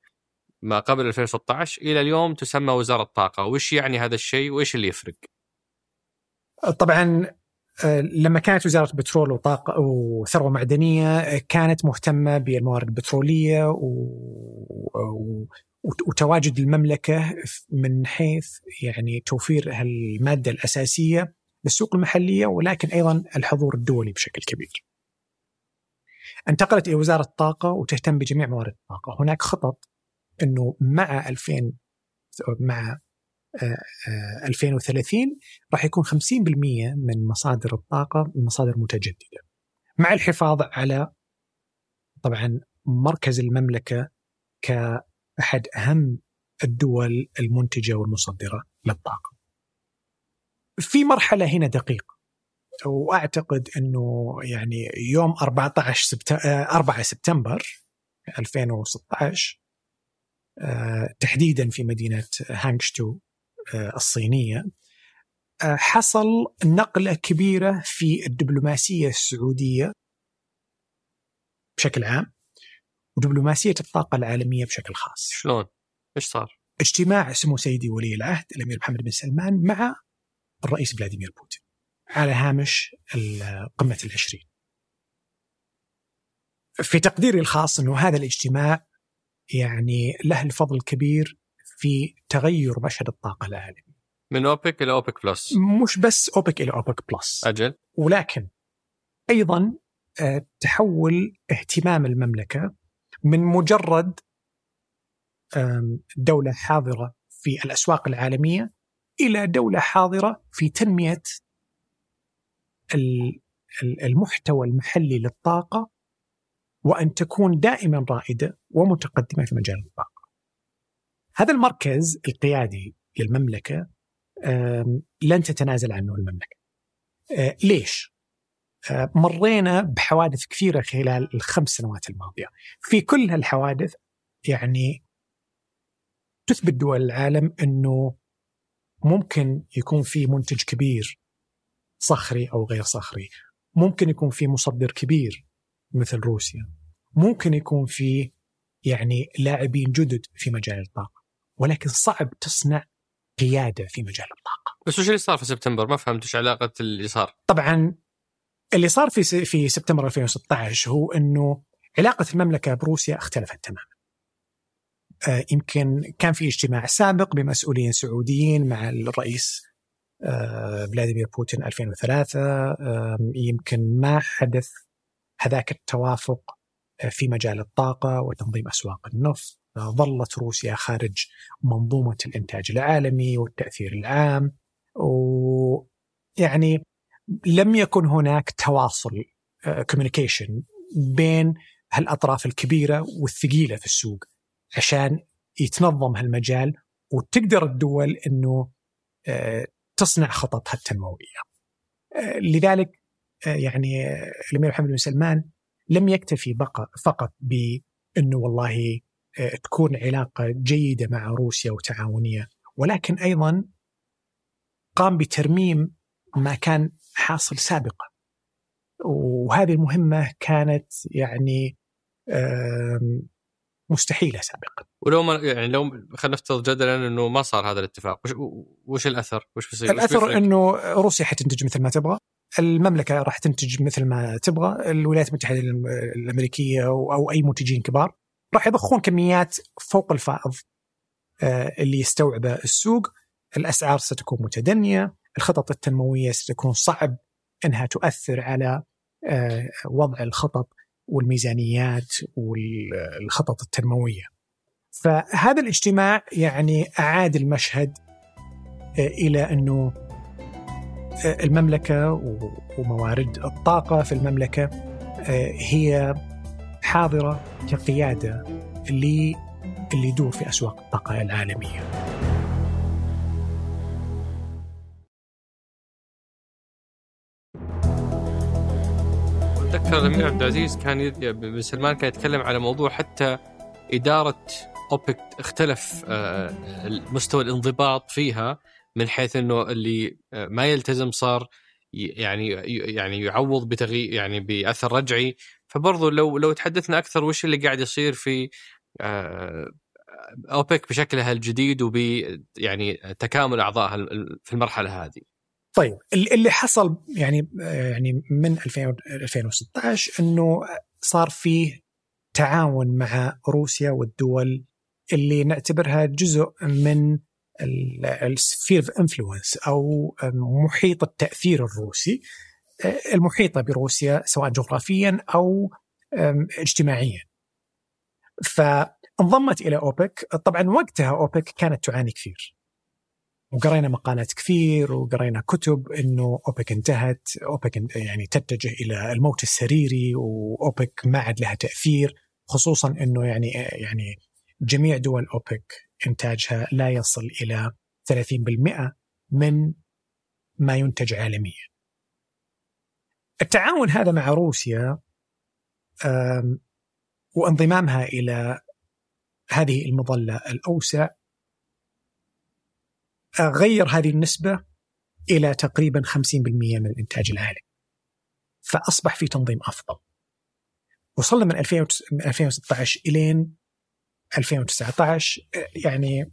S2: ما قبل 2016 إلى اليوم تسمى وزارة طاقة، وش يعني هذا الشيء؟ وإيش اللي يفرق؟
S1: طبعا آه، لما كانت وزارة بترول وطاقه وثروة معدنية كانت مهتمة بالموارد البترولية و... وتواجد المملكة من حيث يعني توفير الماده الأساسية للسوق المحلية ولكن أيضا الحضور الدولي بشكل كبير. انتقلت إلى وزارة الطاقة وتهتم بجميع موارد الطاقة، هناك خطط إنه مع 2000 مع 2030 آه، آه، راح يكون 50% من مصادر الطاقة مصادر متجددة. مع الحفاظ على طبعا مركز المملكة كأحد أهم الدول المنتجة والمصدرة للطاقة. في مرحلة هنا دقيقه وأعتقد إنه يعني يوم 14 سبتمبر 4 سبتمبر 2016 تحديدا في مدينة هانغشتو آه، الصينية آه، حصل نقلة كبيرة في الدبلوماسية السعودية بشكل عام ودبلوماسية الطاقة العالمية بشكل خاص.
S2: شلون؟ إيش صار؟
S1: اجتماع سمو سيدي ولي العهد الأمير محمد بن سلمان مع الرئيس فلاديمير بوتين على هامش قمة العشرين في تقديري الخاص أنه هذا الاجتماع يعني له الفضل الكبير في تغير مشهد الطاقة العالمي.
S2: من أوبك إلى أوبك plus.
S1: مش بس أوبك إلى أوبك plus.
S2: أجل.
S1: ولكن أيضا آه، تحول اهتمام المملكة من مجرد دولة حاضرة في الأسواق العالمية إلى دولة حاضرة في تنمية المحتوى المحلي للطاقة وأن تكون دائما رائدة ومتقدمة في مجال الطاقة. هذا المركز القيادي للمملكة لن تتنازل عنه المملكة. أه، ليش؟ أه، مرينا بحوادث كثيرة خلال الخمس سنوات الماضية. في كل هالحوادث يعني تثبت دول العالم إنه ممكن يكون في منتج كبير صخري أو غير صخري ممكن يكون في مصدر كبير مثل روسيا ممكن يكون في يعني لاعبين جدد في مجال الطاقة ولكن صعب تصنع قيادة في مجال الطاقة.
S2: بس وش اللي صار في سبتمبر؟ ما فهمت إيش علاقة اللي صار.
S1: طبعا اللي صار في في سبتمبر 2016 هو إنه علاقة المملكة بروسيا اختلفت تماما. آه، يمكن كان في اجتماع سابق بمسؤولين سعوديين مع الرئيس آه، فلاديمير بوتين 2003 يمكن ما حدث هذاك التوافق آه، في مجال الطاقة وتنظيم أسواق النفط. ظلت روسيا خارج منظومة الإنتاج العالمي والتأثير العام ويعني لم يكن هناك تواصل كوميونيكيشن بين هالأطراف الكبيرة والثقيلة في السوق عشان يتنظم هالمجال وتقدر الدول إنه آه، تصنع خططها التنموية. آه، لذلك آه، يعني الأمير محمد بن سلمان لم يكتفي فقط بإنه والله تكون علاقة جيدة مع روسيا وتعاونية. ولكن أيضا قام بترميم ما كان حاصل سابقا. وهذه المهمة كانت يعني مستحيلة سابقا.
S2: ولو ما يعني لو خلينا نفترض جدلا إنه ما صار هذا الاتفاق وش, وش الأثر؟ وش
S1: بيصير؟ الأثر إنه روسيا حتنتج مثل ما تبغى المملكة راح تنتج مثل ما تبغى الولايات المتحدة الأمريكية أو أي منتجين كبار. راح يضخون كميات فوق الفائض آه، اللي يستوعبه السوق الأسعار ستكون متدنية الخطط التنموية ستكون صعب إنها تؤثر على آه، وضع الخطط والميزانيات والخطط التنموية. فهذا الاجتماع يعني أعاد المشهد آه، إلى أنه المملكة وموارد الطاقة في المملكة هي حاضرة كقياده اللي اللي يدور في أسواق الطاقة العالمية.
S2: أتذكر الامير عبد العزيز كان بن سلمان كان يتكلم على موضوع حتى إدارة أوبك اختلف آه، مستوى الانضباط فيها من حيث إنه اللي ما يلتزم صار يعني يعني يعوض بتغيير يعني بأثر رجعي فبرضه لو لو تحدثنا أكثر وش اللي قاعد يصير في آه، أوبك بشكلها الجديد وب يعني تكامل أعضائها في المرحلة هذه.
S1: طيب اللي حصل يعني يعني من 2016 إنه صار فيه تعاون مع روسيا والدول اللي نعتبرها جزء من السفير انفلونس أو محيط التأثير الروسي المحيطة بروسيا سواء جغرافيا أو اجتماعيا. فانضمت إلى أوبك، طبعا وقتها أوبك كانت تعاني كثير. وقرينا مقالات كثير وقرينا كتب إنه أوبك انتهت، أوبك يعني تتجه إلى الموت السريري وأوبك ما عاد لها تأثير خصوصا إنه يعني يعني جميع دول أوبك إنتاجها لا يصل إلى 30% من ما ينتج عالميا. التعاون هذا مع روسيا وانضمامها إلى هذه المظلة الأوسع غير هذه النسبة إلى تقريبا 50% من الإنتاج العالمي. فأصبح في تنظيم أفضل. وصلنا من 2016 إلين 2019 يعني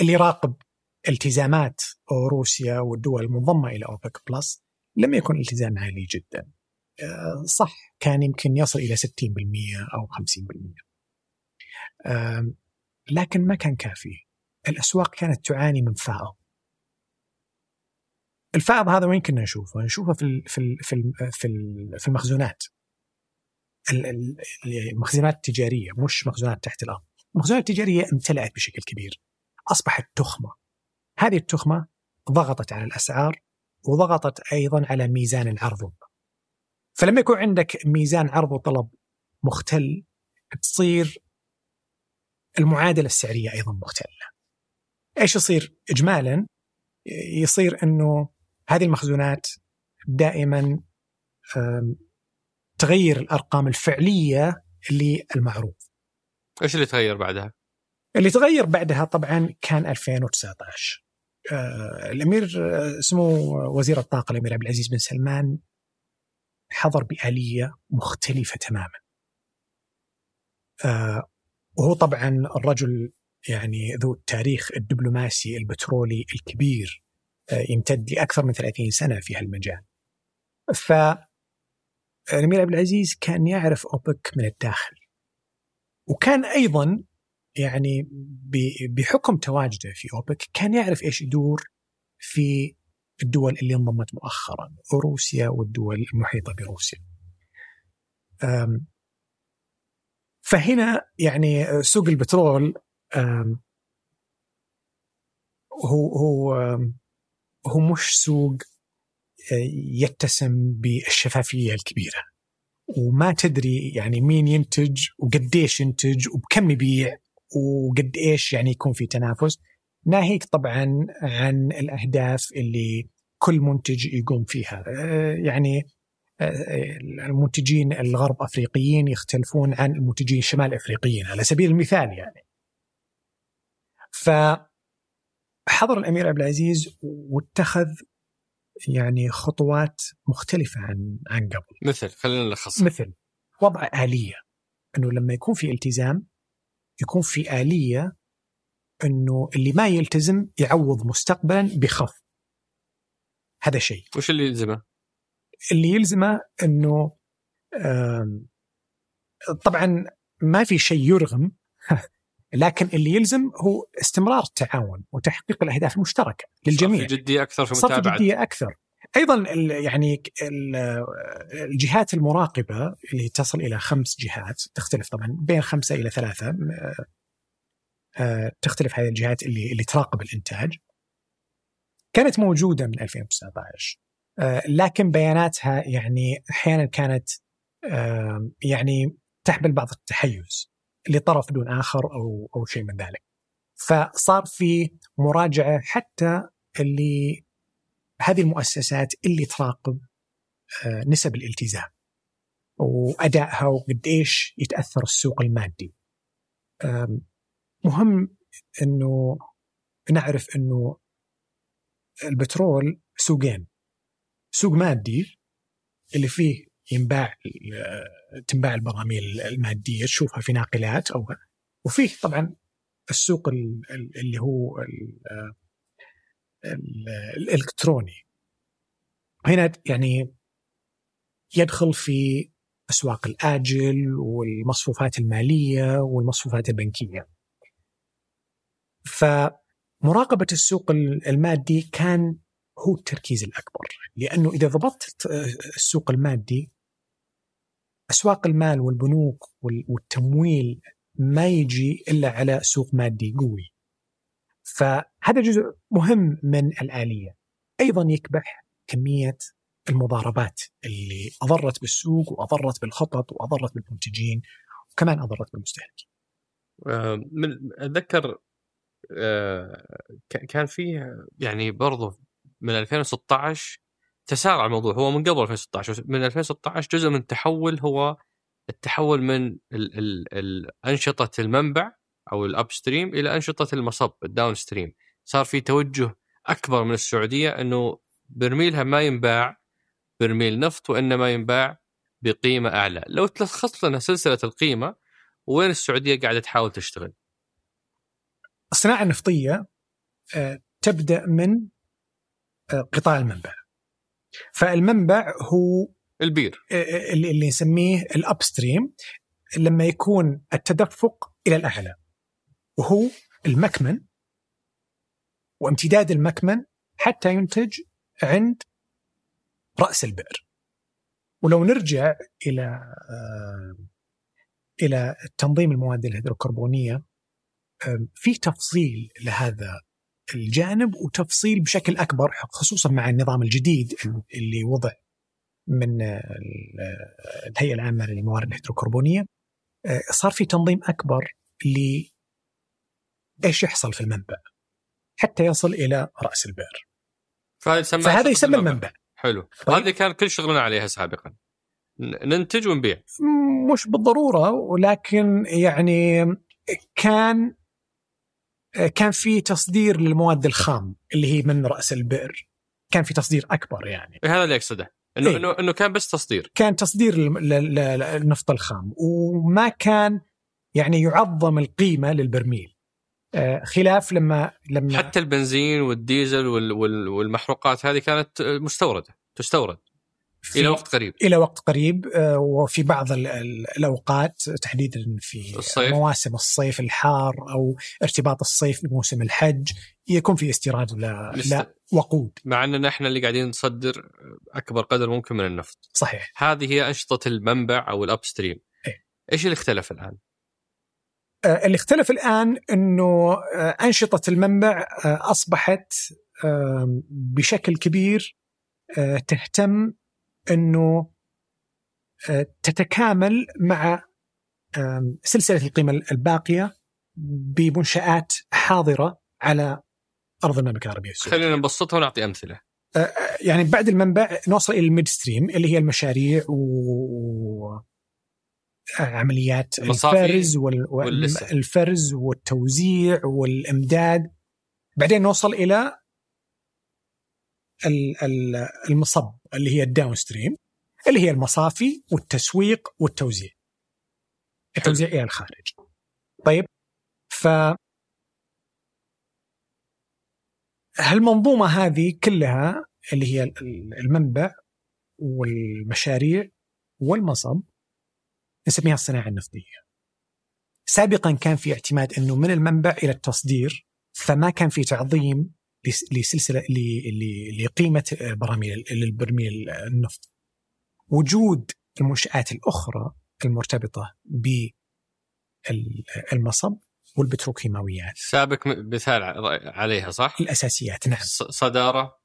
S1: اللي يراقب التزامات روسيا والدول المنضمة إلى أوبك بلس لم يكن. التزام عالي جدا. آه، صح كان يمكن يصل إلى 60% أو 50% لكن ما كان كافي. الأسواق كانت تعاني من فائض. الفائض هذا وين كنا نشوفه؟ نشوفه في في في في المخزونات. المخزونات التجاريه مش مخزونات تحت الأرض. المخزونات التجارية امتلأت بشكل كبير. أصبحت تخمة. هذه التخمة ضغطت على الأسعار وضغطت أيضا على ميزان العرض والطلب فلما يكون عندك ميزان عرض وطلب مختل تصير المعادلة السعرية أيضا مختلة إيش يصير اجمالا يصير إنه هذه المخزونات دائما تغير الأرقام الفعلية للمعروض.
S2: إيش اللي تغير بعدها؟
S1: اللي تغير بعدها طبعا كان 2019 آه الأمير آه، سمو وزير الطاقة الأمير عبد العزيز بن سلمان حضر بآلية مختلفة تماما. آه وهو طبعا الرجل يعني ذو التاريخ الدبلوماسي البترولي الكبير آه يمتد لأكثر من 30 سنة في هالمجال. ف الأمير عبد العزيز كان يعرف أوبك من الداخل وكان أيضا يعني بحكم تواجده في أوبك كان يعرف إيش يدور في الدول اللي انضمت مؤخرا روسيا والدول المحيطة بروسيا. فهنا يعني سوق البترول هو هو هو مش سوق يتسم بالشفافية الكبيرة وما تدري يعني مين ينتج وقديش ينتج وبكم يبيع وقد إيش يعني يكون في تنافس. ناهيك طبعا عن الأهداف اللي كل منتج يقوم فيها. آه، يعني آه، المنتجين الغرب أفريقيين يختلفون عن المنتجين الشمال أفريقيين على سبيل المثال يعني. فحضر الأمير عبد العزيز واتخذ يعني خطوات مختلفة عن عن قبل.
S2: مثل خلينا نلخص
S1: مثل وضع آلية. إنه لما يكون في التزام يكون في آلية إنه اللي ما يلتزم يعوض مستقبلا بخف. هذا شيء.
S2: وش اللي يلزمه؟
S1: اللي يلزمه إنه طبعا ما في شيء يرغم [LAUGHS] لكن اللي يلزم هو استمرار التعاون وتحقيق الأهداف المشتركة للجميع.
S2: صف جدية أكثر في متابعة.
S1: صف جدية أكثر. أيضا يعني الجهات المراقبة اللي تصل إلى خمس جهات تختلف طبعا بين خمسة إلى ثلاثة آه، تختلف هذه الجهات اللي اللي تراقب الإنتاج كانت موجودة من 2019 آه، لكن بياناتها يعني أحيانا كانت يعني تحمل بعض التحيز لطرف دون آخر أو أو شيء من ذلك. فصار في مراجعة حتى اللي هذه المؤسسات اللي تراقب آه، نسب الالتزام وأدائها وقد إيش يتأثر السوق المادي. مهم إنه نعرف إنه البترول سوقين سوق مادي اللي فيه ينباع تنباع البراميل المادية تشوفها في ناقلات أو وفيه طبعا السوق اللي هو الإلكتروني هنا يعني يدخل في أسواق الآجل والمصفوفات المالية والمصفوفات البنكية. فمراقبة السوق المادي كان هو التركيز الأكبر لأنه إذا ضبطت السوق المادي أسواق المال والبنوك والتمويل ما يجي إلا على سوق مادي قوي. فهذا جزء مهم من الآلية. أيضا يكبح كمية المضاربات اللي أضرت بالسوق وأضرت بالخطط وأضرت بالمنتجين وكمان أضرت بالمستهلكين.
S2: آه، من أتذكر آه، كان فيه يعني برضه من 2016 تسارع الموضوع هو من قبل 2016 من 2016 جزء من التحول هو التحول من ال ال ال أنشطة المنبع أو ال upstream إلى انشطه المصب ال downstream صار في توجه أكبر من السعودية إنه برميلها ما ينباع برميل نفط وإنما ينباع بقيمة أعلى، لو تلخص لنا سلسلة القيمة وين السعودية قاعدة تحاول تشتغل؟
S1: الصناعة النفطية آه، تبدأ من آه، قطاع المنبع. فالمنبع هو
S2: البير
S1: آه، اللي نسميه الاب ستريم لما يكون التدفق إلى الأعلى وهو المكمن وامتداد المكمن حتى ينتج عند رأس البئر. ولو نرجع إلى آه، إلى تنظيم المواد الهيدروكربونية في تفصيل لهذا الجانب وتفصيل بشكل أكبر خصوصا مع النظام الجديد اللي وضع من الهيئة العامة للموارد الهيدروكربونية. آه، صار في تنظيم أكبر ل إيش يحصل في المنبع حتى يصل إلى رأس البئر. فهذا يسمى المنبع.
S2: حلو. طيب. هذه كان كل شغلنا عليها سابقا. ننتج ونبيع.
S1: مش بالضرورة ولكن يعني كان كان في تصدير للمواد الخام اللي هي من رأس البئر. كان في تصدير أكبر يعني.
S2: هذا اللي أقصده. إنه إيه؟ انه إنه كان بس تصدير.
S1: كان تصدير للنفط الخام. وما كان يعني يعظم القيمة للبرميل. خلاف لما لما
S2: حتى البنزين والديزل والمحروقات هذه كانت مستوردة تستورد إلى وقت قريب
S1: إلى وقت قريب آه، وفي بعض الأوقات تحديدا في الصيف. مواسم الصيف الحار أو ارتباط الصيف بموسم الحج يكون في استيراد لا, لا وقود
S2: مع أننا إحنا اللي قاعدين نصدر أكبر قدر ممكن من النفط
S1: صحيح
S2: هذه هي أنشطة المنبع أو الاب ستريم إيه؟ إيش اللي اختلف الآن؟
S1: آه، اللي اختلف الآن إنه آه، أنشطة المنبع آه، أصبحت بشكل كبير تهتم إنه تتكامل مع سلسلة القيمة الباقية بمنشآت حاضرة على أرض المملكة العربية السعودية.
S2: خلينا نبسطها ونعطي أمثلة.
S1: يعني بعد المنبع نوصل إلى ال midstream اللي هي المشاريع و عمليات الفرز والفرز والتوزيع والإمداد. بعدين نوصل إلى المصب اللي هي ال downstream اللي هي المصافي والتسويق والتوزيع. التوزيع إلى الخارج. طيب ف هالمنظومة هذه كلها اللي هي المنبع والمشاريع والمصب نسميها الصناعة النفطية. سابقا كان في اعتماد أنه من المنبع إلى التصدير فما كان في تعظيم لسلسلة لقيمة براميل للبرميل النفط. وجود المنشآت الأخرى المرتبطة بالمصب والبتروكيماويات.
S2: سابق مثال عليها صح؟
S1: الأساسيات نعم.
S2: صدارة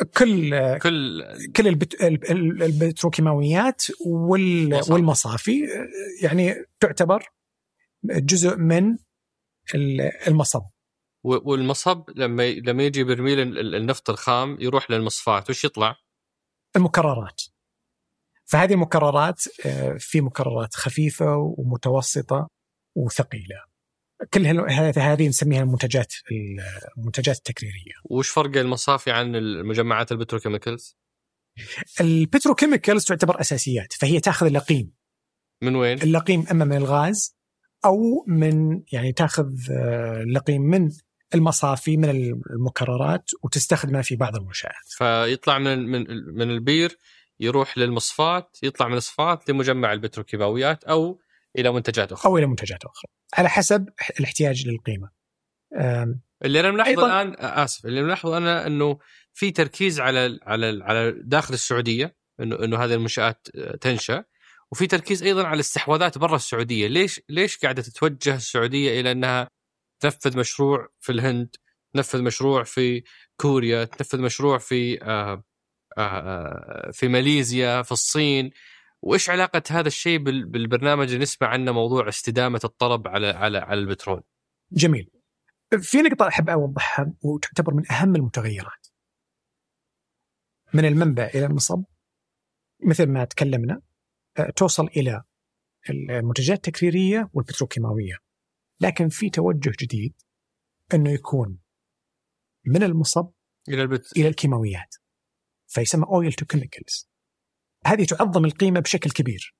S1: كل كل كل البتروكيماويات والمصافي يعني تعتبر جزء من المصب.
S2: والمصب لما لما يجي برميل النفط الخام يروح للمصفاة وش يطلع؟
S1: المكررات. فهذه المكررات آه، في مكررات خفيفة ومتوسطة وثقيلة. كل هذه نسميها المنتجات المنتجات التكريرية.
S2: وش فرق المصافي عن المجمعات ال
S1: petrochemicals؟ ال petrochemicals تعتبر أساسيات فهي تأخذ اللقيم
S2: من وين؟
S1: اللقيم أما من الغاز أو من يعني تأخذ اللقيم من المصافي من المكررات وتستخدمها في بعض المنشآت.
S2: فيطلع من من من البير يروح للمصفات يطلع من الصفات لمجمع البتروكيماويات أو إلى منتجات أخرى.
S1: أو إلى منتجات أخرى. على حسب الاحتياج للقيمة.
S2: اللي أنا ملاحظه الآن آسف. اللي ملاحظه أنا إنه في تركيز على على على داخل السعودية إنه إنه هذه المنشآت تنشأ. وفي تركيز أيضا على الاستحواذات برا السعودية، ليش ليش قاعدة تتوجه السعودية إلى إنها تنفذ مشروع في الهند، تنفذ مشروع في كوريا، تنفذ مشروع في آه آه في ماليزيا، في الصين، وإيش علاقة هذا الشيء بالبرنامج اللي نسمع عنه موضوع استدامة الطلب على على على البترول؟
S1: جميل. في نقطة أحب أوضحها وتعتبر من أهم المتغيرات. من المنبع إلى المصب مثل ما تكلمنا توصل إلى المنتجات التكريرية والبتروكيماوية. لكن في توجه جديد أنه يكون من المصب
S2: إلى البت...
S1: إلى الكيماويات. فيسمى oil to chemicals. هذه تعظم القيمة بشكل كبير.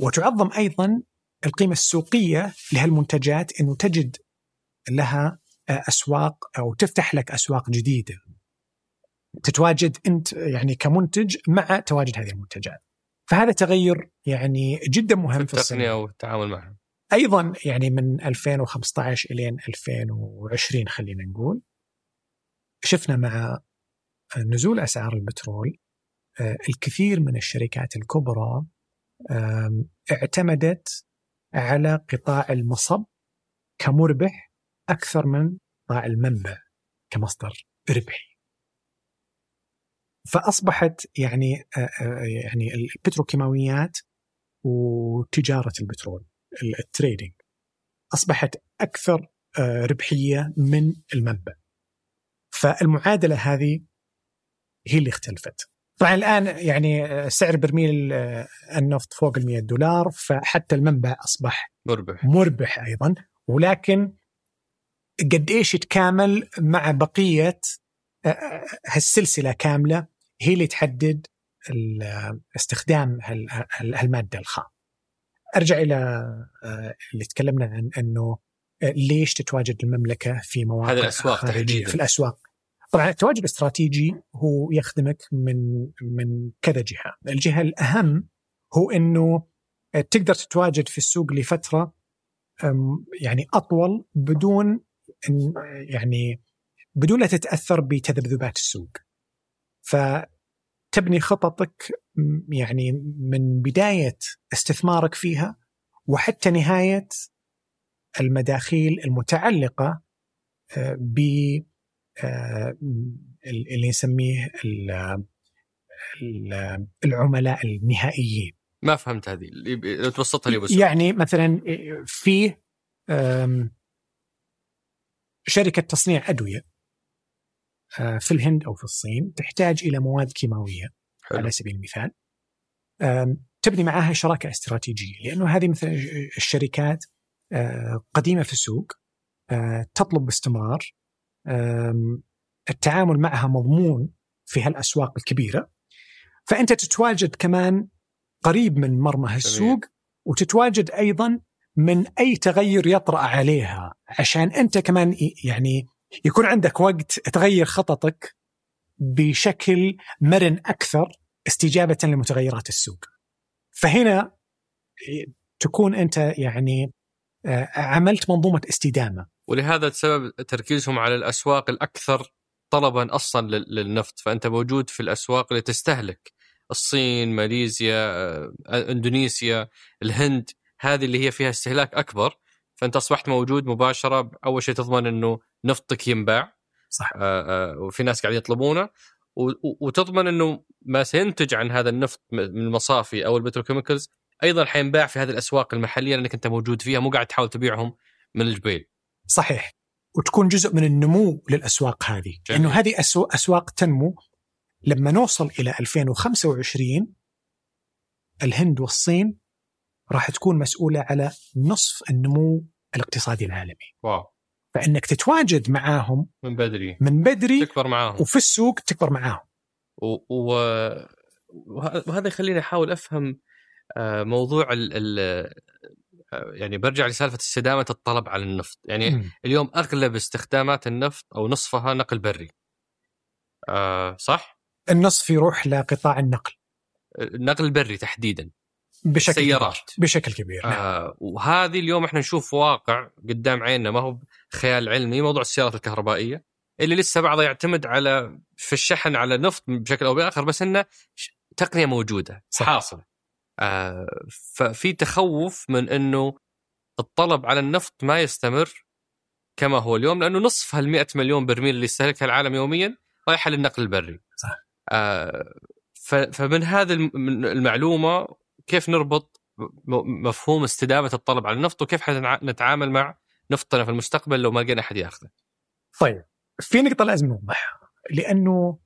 S1: وتعظم أيضا القيمة السوقية لهالمنتجات أنه تجد لها أسواق أو تفتح لك أسواق جديدة. تتواجد أنت يعني كمنتج مع تواجد هذه المنتجات. فهذا تغير يعني جدا مهم
S2: في التقنية والتعامل معها.
S1: أيضا يعني من 2015 الين 2020 خلينا نقول شفنا مع نزول أسعار البترول الكثير من الشركات الكبرى اعتمدت على قطاع المصب كمربح أكثر من قطاع المنبع كمصدر ربحي. فأصبحت يعني يعني البتروكيماويات وتجارة البترول التريدينج أصبحت أكثر ربحية من المنبع. فالمعادلة هذه هي اللي اختلفت. طبعا الآن يعني سعر برميل النفط فوق ال 100 دولار فحتى المنبع أصبح
S2: مربح
S1: مربح أيضا ولكن قد إيش يتكامل مع بقية هالسلسلة كاملة هي اللي تحدد استخدام هالمادة الخام. أرجع إلى اللي تكلمنا عن إنه ليش تتواجد المملكة في مواقع
S2: هذه الأسواق تحديدا
S1: في الأسواق. طبعا التواجد الاستراتيجي هو يخدمك من من كذا جهة، الجهة الأهم هو إنه تقدر تتواجد في السوق لفترة يعني أطول بدون يعني بدون لا تتأثر بتذبذبات السوق. فتبني خططك يعني من بداية استثمارك فيها وحتى نهاية المداخيل المتعلقة ب اللي نسميه العملاء النهائيين.
S2: ما فهمت هذه لو تبسطها لي بس
S1: يعني مثلا في شركة تصنيع أدوية في الهند أو في الصين تحتاج إلى مواد كيماوية حلو. على سبيل المثال تبني معها شراكة استراتيجية لأنه هذه مثل الشركات قديمة في السوق تطلب باستمرار التعامل معها مضمون في هالأسواق الكبيرة فأنت تتواجد كمان قريب من مرمى السوق وتتواجد أيضا من أي تغير يطرأ عليها عشان أنت كمان يعني يكون عندك وقت تغير خططك بشكل مرن أكثر استجابة لمتغيرات السوق. فهنا تكون أنت يعني عملت منظومة استدامة.
S2: ولهذا السبب تركيزهم على الأسواق الأكثر طلبا أصلا للنفط، فأنت موجود في الأسواق اللي تستهلك الصين، ماليزيا، إندونيسيا، الهند، هذه اللي هي فيها استهلاك أكبر. فأنت أصبحت موجود مباشرة أول شيء تضمن إنه نفطك ينباع.
S1: صح.
S2: آآ آآ وفي ناس قاعدين يطلبونه. وتضمن إنه ما سينتج عن هذا النفط من المصافي أو ال petrochemicals أيضا حينباع في هذه الأسواق المحلية لانك أنت موجود فيها مو قاعد تحاول تبيعهم من الجبيل.
S1: صحيح. وتكون جزء من النمو للأسواق هذه. جميل. لأنه هذه أسواق تنمو لما نوصل إلى 2025 الهند والصين راح تكون مسؤولة على نصف النمو الاقتصادي العالمي.
S2: واو.
S1: فإنك تتواجد معاهم
S2: من بدري.
S1: من بدري
S2: تكبر معاهم.
S1: وفي السوق تكبر معاهم.
S2: و... و... وهذا يخليني أحاول أفهم آه، موضوع ال... ال... يعني برجع لسالفة استدامة الطلب على النفط، يعني م. اليوم أغلب استخدامات النفط أو نصفها نقل بري. آه صح؟
S1: النصف يروح لقطاع النقل.
S2: النقل البري تحديدا.
S1: بشكل
S2: سيارات
S1: كبير. بشكل كبير نعم.
S2: آه وهذه اليوم إحنا نشوف واقع قدام عيننا ما هو خيال علمي موضوع السيارات الكهربائية اللي لسه بعضها يعتمد على في الشحن على نفط بشكل أو بآخر بس إنه تقنية موجودة صح. حاصلة ففي تخوف من إنه الطلب على النفط ما يستمر كما هو اليوم لأنه نصف هال 100 مليون برميل اللي يستهلكها العالم يوميا رايحة للنقل البري.
S1: صح.
S2: آه فمن هذه المعلومة كيف نربط مفهوم استدامة الطلب على النفط وكيف نتعامل مع نفطنا في المستقبل لو ما لقينا أحد يأخذه.
S1: طيب في نقطة لازم نوضحها لأنه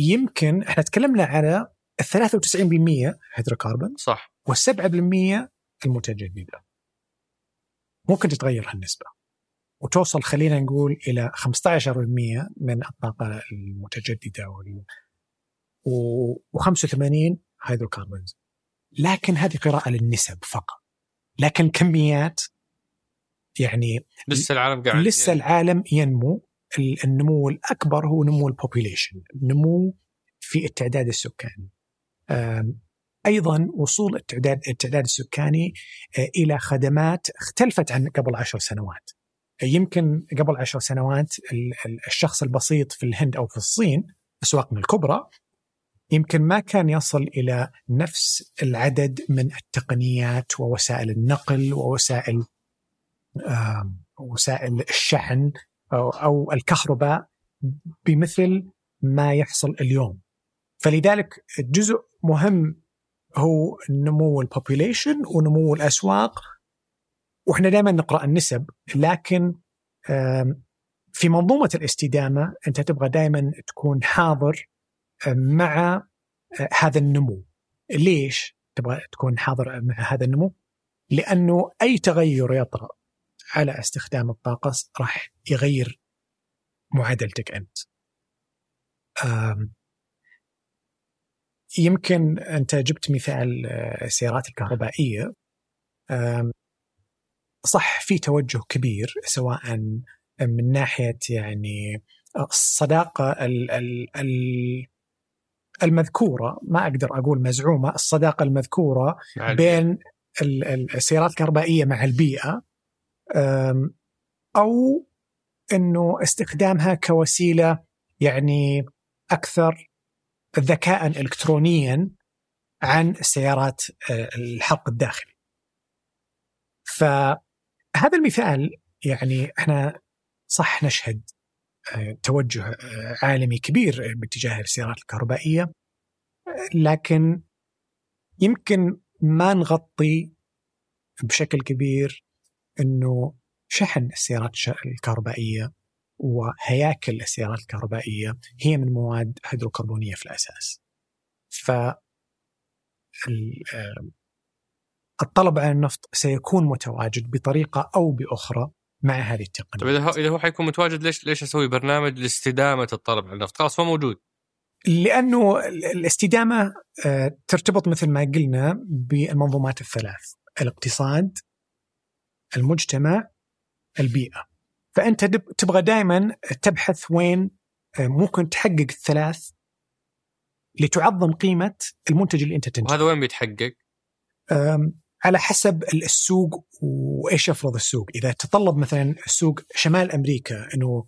S1: يمكن إحنا تكلمنا على ال 93% هيدروكربون
S2: صح.
S1: وال7% المتجدده ممكن تتغير هالنسبة وتوصل خلينا نقول إلى 15% من الطاقة المتجددة وال و85 hydrocarbons. لكن هذه قراءة للنسب فقط. لكن كميات يعني
S2: لسه العالم قاعد
S1: لسه العالم ينمو. النمو الأكبر هو نمو البوبيليشن نمو في التعداد السكاني. أيضا وصول التعداد التعداد السكاني آه، إلى خدمات اختلفت عن قبل عشر سنوات. يمكن قبل عشر سنوات الشخص البسيط في الهند أو في الصين اسواقنا الكبرى يمكن ما كان يصل إلى نفس العدد من التقنيات ووسائل النقل ووسائل وسائل الشحن أو الكهرباء بمثل ما يحصل اليوم. فلذلك جزء مهم هو نمو البوبوليشن ونمو الأسواق. وإحنا دائما نقرأ النسب لكن في منظومة الاستدامة أنت تبغى دائما تكون حاضر مع آه، هذا النمو. ليش تبغى تكون حاضر مع هذا النمو؟ لأنه أي تغير يطرأ على استخدام الطاقة راح يغير معادلتك أنت. يمكن أنت جبت مثال آه، السيارات الكهربائية. صح في توجه كبير سواء من ناحية يعني الصداقة المذكورة ما أقدر أقول مزعومة الصداقة المذكورة بين السيارات الكهربائية مع البيئة. أو إنه استخدامها كوسيلة يعني أكثر ذكاء الكترونيا عن السيارات آه، الحرق الداخلي. فهذا المثال يعني إحنا صح نشهد آه، توجه آه، عالمي كبير باتجاه السيارات الكهربائية لكن يمكن ما نغطي بشكل كبير إنه شحن السيارات الكهربائية وهياكل السيارات الكهربائية هي من مواد هيدروكربونية في الأساس. ف الطلب على النفط سيكون متواجد بطريقة أو بأخرى مع هذه التقنيه.
S2: طيب إذا هو إذا هو حيكون متواجد ليش ليش أسوي برنامج لاستدامة الطلب على النفط؟ خلاص هو موجود.
S1: لأنه الاستدامة آه، ترتبط مثل ما قلنا بالمنظومات الثلاث، الاقتصاد، المجتمع، البيئة. فأنت تبغى دائما تبحث وين آه، ممكن تحقق الثلاث لتعظم قيمة المنتج اللي أنت تنتجه.
S2: وهذا وين بيتحقق؟
S1: على حسب السوق وإيش يفرض السوق، إذا تطلب مثلا السوق شمال أمريكا إنه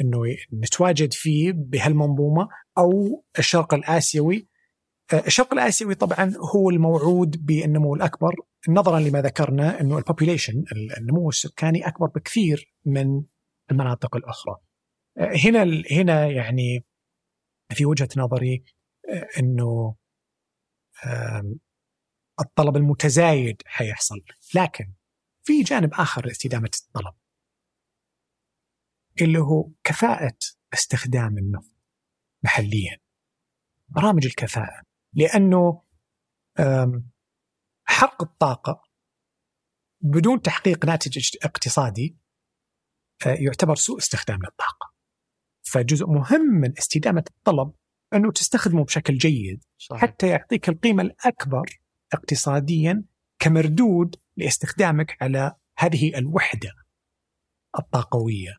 S1: إنه نتواجد فيه بهالمنظومة أو الشرق الآسيوي آه، الشرق الآسيوي طبعا هو الموعود بالنمو الأكبر نظرا لما ذكرنا إنه البوبوليشن النمو السكاني أكبر بكثير من المناطق الأخرى. آه، هنا هنا يعني في وجهة نظري آه، إنه الطلب المتزايد حيحصل، لكن في جانب آخر لاستدامة الطلب اللي هو كفاءة استخدام النفط محليا. برامج الكفاءة لأنه حرق الطاقة بدون تحقيق ناتج اقتصادي آه، يعتبر سوء استخدام للطاقة. فجزء مهم من استدامة الطلب أنه تستخدمه بشكل جيد صحيح. حتى يعطيك القيمة الأكبر اقتصاديا كمردود لاستخدامك على هذه الوحدة الطاقوية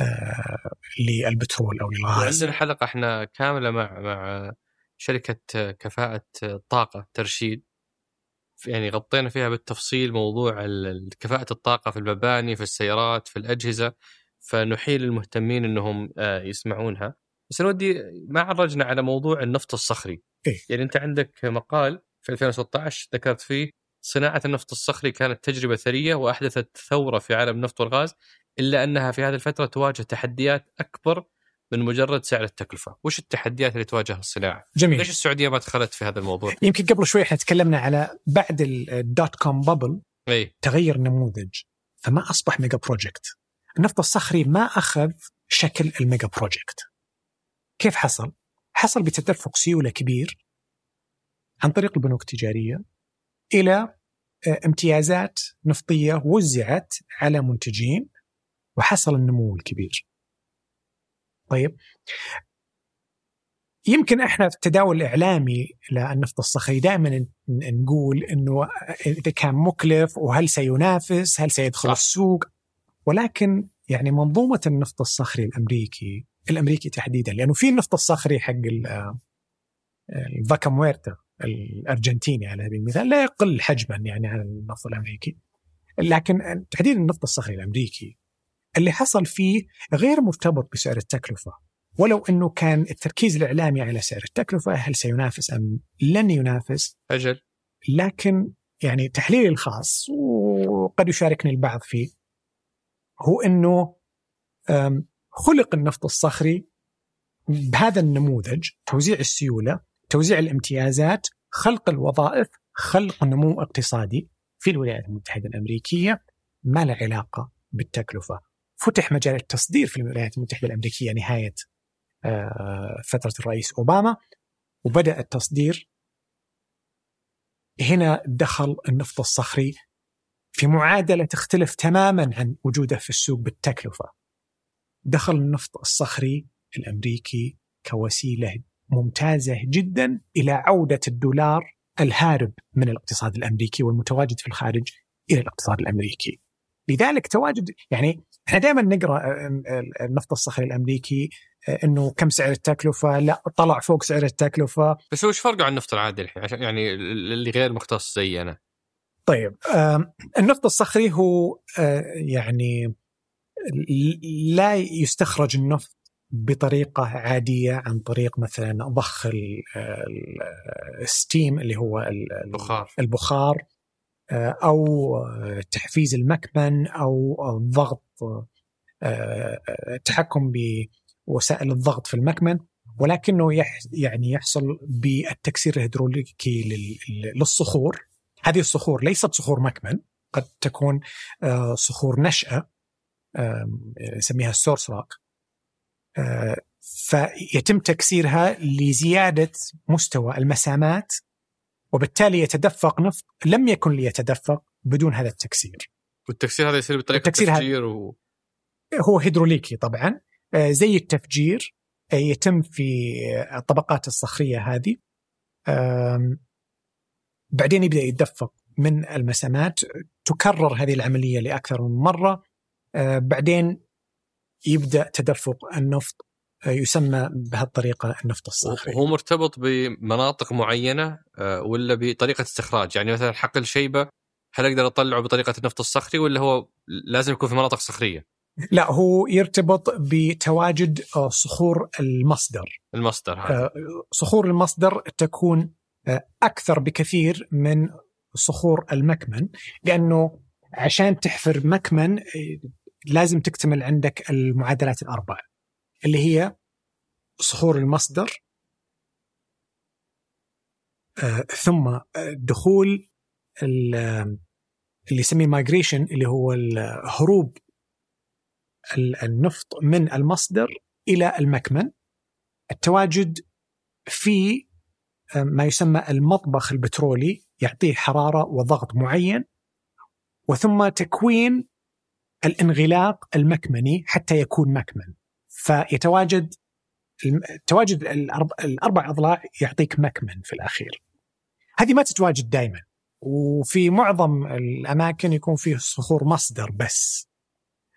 S1: آه للبترول أو للغاز.
S2: عندنا حلقة إحنا كاملة مع مع شركة كفاءة طاقة ترشيد يعني غطينا فيها بالتفصيل موضوع كفاءة الطاقة في المباني في السيارات في الأجهزة فنحيل المهتمين أنهم آه، يسمعونها بس أنا ودي ما عرجنا على موضوع النفط الصخري
S1: إيه؟
S2: يعني أنت عندك مقال في 2016 ذكرت فيه صناعة النفط الصخري كانت تجربة ثرية وأحدثت ثورة في عالم النفط والغاز إلا أنها في هذه الفترة تواجه تحديات أكبر من مجرد سعر التكلفة. وش التحديات اللي تواجه الصناعة؟
S1: جميل.
S2: ليش السعودية ما دخلت في هذا الموضوع؟
S1: يمكن قبل شوي إحنا تكلمنا على بعد ال dot-com bubble
S2: أي.
S1: تغير النموذج فما أصبح mega project. النفط الصخري ما أخذ شكل ال mega project. كيف حصل؟ حصل بتدفق سيولة كبير عن طريق البنوك التجارية إلى آه، امتيازات نفطية وزعت على منتجين وحصل النمو الكبير. طيب. يمكن إحنا في التداول الإعلامي للنفط الصخري دائما نقول إنه إذا كان مكلف وهل سينافس هل سيدخل صح. السوق؟ ولكن يعني منظومة النفط الصخري الأمريكي الأمريكي تحديدا لأنه في النفط الصخري حق الفاكا مويرتا الأرجنتيني على سبيل المثال لا يقل حجما يعني عن النفط الأمريكي. لكن تحديدا النفط الصخري الأمريكي اللي حصل فيه غير مرتبط بسعر التكلفة. ولو أنه كان التركيز الإعلامي على سعر التكلفة هل سينافس أم لن ينافس؟
S2: أجل.
S1: لكن يعني تحليلي الخاص وقد يشاركني البعض فيه هو أنه خلق النفط الصخري بهذا النموذج توزيع السيولة توزيع الامتيازات خلق الوظائف خلق نمو اقتصادي في الولايات المتحدة الأمريكية ما له علاقة بالتكلفة. فتح مجال التصدير في الولايات المتحدة الأمريكية نهاية آه، فترة الرئيس أوباما وبدأ التصدير. هنا دخل النفط الصخري في معادلة تختلف تماما عن وجوده في السوق بالتكلفة. دخل النفط الصخري الأمريكي كوسيلة ممتازة جدا إلى عودة الدولار الهارب من الاقتصاد الأمريكي والمتواجد في الخارج إلى الاقتصاد الأمريكي. لذلك تواجد يعني إحنا دائما نقرأ آه، آه، النفط الصخري الأمريكي آه، إنه كم سعر التكلفة لا طلع فوق سعر التكلفة.
S2: بس وش فرقه عن النفط العادي الحين؟ عشان يعني اللي غير مختص زي أنا.
S1: طيب النفط الصخري هو يعني لا يستخرج النفط بطريقة عادية عن طريق مثلا ضخ الستيم اللي هو
S2: البخار.
S1: البخار. أو تحفيز المكمن أو الضغط التحكم بوسائل الضغط في المكمن ولكنه يعني يحصل بالتكسير الهيدروليكي للصخور. هذه الصخور ليست صخور مكمن قد تكون صخور نشأة نسميها السورس روك فيتم تكسيرها لزيادة مستوى المسامات وبالتالي يتدفق نفط لم يكن ليتدفق بدون هذا التكسير.
S2: والتكسير هذا يصير بطريقة التفجير و...
S1: هو هيدروليكي طبعا. آه، زي التفجير آه، يتم في الطبقات الصخرية هذه. بعدين يبدأ يتدفق من المسامات. تكرر هذه العملية لأكثر من مرة. آه، بعدين يبدأ تدفق النفط يسمى بهالطريقة النفط الصخري.
S2: هو مرتبط بمناطق معينة آه، ولا بطريقة استخراج؟ يعني مثلا حقل شيبه هل أقدر أطلعه بطريقة النفط الصخري ولا هو لازم يكون في مناطق صخرية؟
S1: لا هو يرتبط بتواجد آه، صخور المصدر.
S2: المصدر هذا. آه،
S1: صخور المصدر تكون أكثر بكثير من صخور المكمن لأنه عشان تحفر مكمن لازم تكتمل عندك المعادلات الأربع. اللي هي صخور المصدر آه ثم دخول اللي يسميه مايجريشن اللي هو هروب النفط من المصدر إلى المكمن. التواجد في ما يسمى المطبخ البترولي يعطيه حرارة وضغط معين وثم تكوين الانغلاق المكمني حتى يكون مكمن. فيتواجد تواجد الأربع أضلاع يعطيك مكمن في الأخير هذه ما تتواجد دائما وفي معظم الأماكن يكون فيه صخور مصدر بس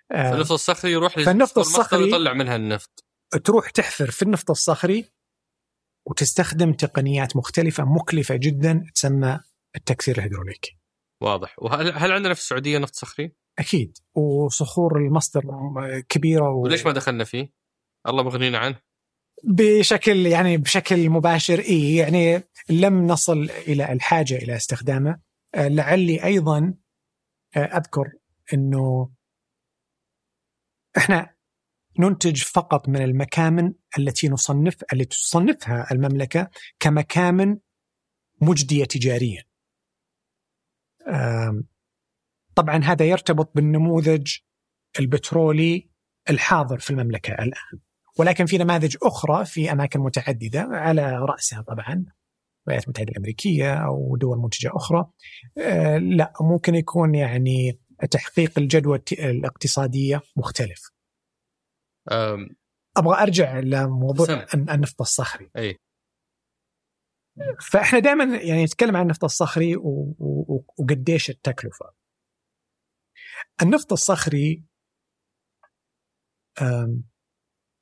S2: فالنفط الصخري يروح
S1: فالنفط الصخري
S2: يطلع منها النفط
S1: تروح تحفر في النفط الصخري وتستخدم تقنيات مختلفة مكلفة جدا تسمى التكسير الهيدروليكي.
S2: واضح، وهل هل عندنا في السعودية نفط صخري؟
S1: أكيد، وصخور المصدر كبيرة و...
S2: وليش ما دخلنا فيه؟ الله مغنينا عنه.
S1: بشكل يعني بشكل مباشر اي يعني لم نصل إلى الحاجة إلى استخدامه لعلي أيضا أذكر إنه إحنا ننتج فقط من المكامن التي نصنف التي تصنفها المملكة كمكامن مجدية تجاريا. طبعا هذا يرتبط بالنموذج البترولي الحاضر في المملكة الآن. ولكن في نماذج أخرى في أماكن متعددة على رأسها طبعا الولايات المتحدة الأمريكية أو دول منتجة أخرى آه لا ممكن يكون يعني تحقيق الجدوى الاقتصادية مختلف. أم أبغى أرجع لموضوع. النفط الصخري.
S2: أي
S1: فإحنا دائما يعني نتكلم عن النفط الصخري وقديش التكلفه. النفط الصخري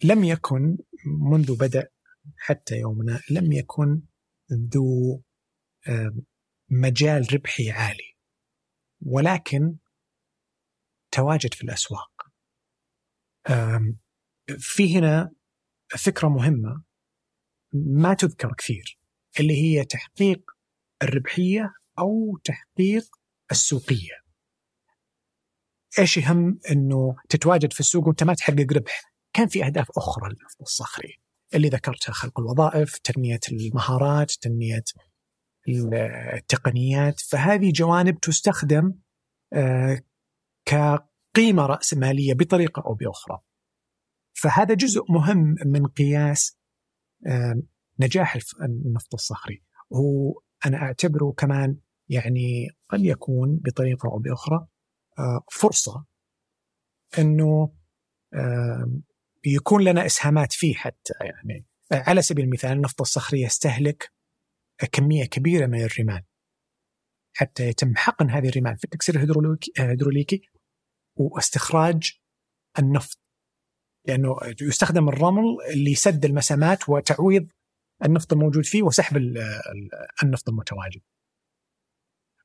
S1: لم يكن منذ بدأ حتى يومنا لم يكن ذو مجال ربحي عالي ولكن تواجد في الأسواق. في هنا فكرة مهمة ما تذكر كثير اللي هي تحقيق الربحية أو تحقيق السوقية. إيش يهم إنه تتواجد في السوق وأنت ما تحقق ربح. كان في أهداف أخرى للنفط الصخري اللي ذكرتها خلق الوظائف، تنمية المهارات، تنمية التقنيات، فهذه جوانب تستخدم آه، كقيمة راسماليه بطريقة أو بأخرى. فهذا جزء مهم من قياس آه، نجاح النفط الصخري. هو أنا أعتبره كمان يعني قد يكون بطريقة أو بأخرى فرصة إنه يكون لنا إسهامات فيه حتى يعني. على سبيل المثال النفط الصخري يستهلك كمية كبيرة من الرمال. حتى يتم حقن هذه الرمال في التكسير الهيدروليكي واستخراج النفط. لأنه يستخدم الرمل يسد المسامات وتعويض النفط الموجود فيه وسحب النفط المتواجد.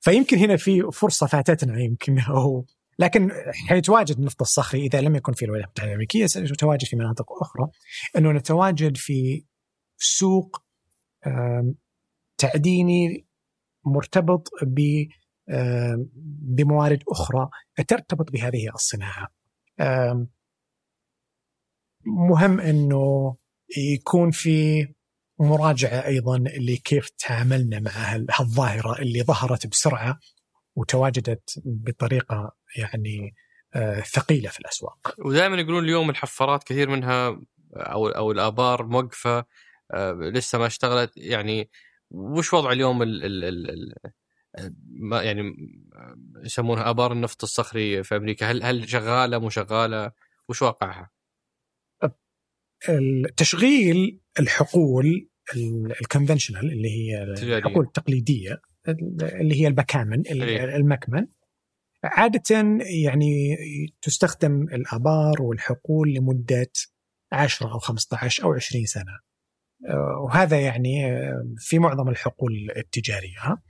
S1: فيمكن هنا في فرصة فاتتنا يمكن [LAUGHS] أو لكن حيتواجد النفط الصخري إذا لم يكن في الولايات المتحدة الأمريكية سيتواجد في مناطق أخرى أنه نتواجد في سوق تعديني مرتبط ب بموارد أخرى ترتبط بهذه الصناعة. مهم أنه يكون في مراجعة أيضا لكيف تعاملنا مع هالظاهرة اللي ظهرت بسرعة وتواجدت بطريقة يعني آه، ثقيلة في الأسواق.
S2: ودائما يقولون اليوم الحفارات كثير منها أو أو الآبار موقفة آه، لسه ما اشتغلت يعني وش وضع اليوم ال ال ال ما يعني يسمونها آبار النفط الصخري في أمريكا هل هل شغالة مو شغالة وش واقعها؟
S1: تشغيل الحقول الكونفنشنال اللي هي الحقول التقليديه اللي هي البكامن. المكمن. عادة يعني تستخدم الآبار والحقول لمدة 10 أو 15 أو 20 سنة. آه، وهذا يعني آه، في معظم الحقول التجارية.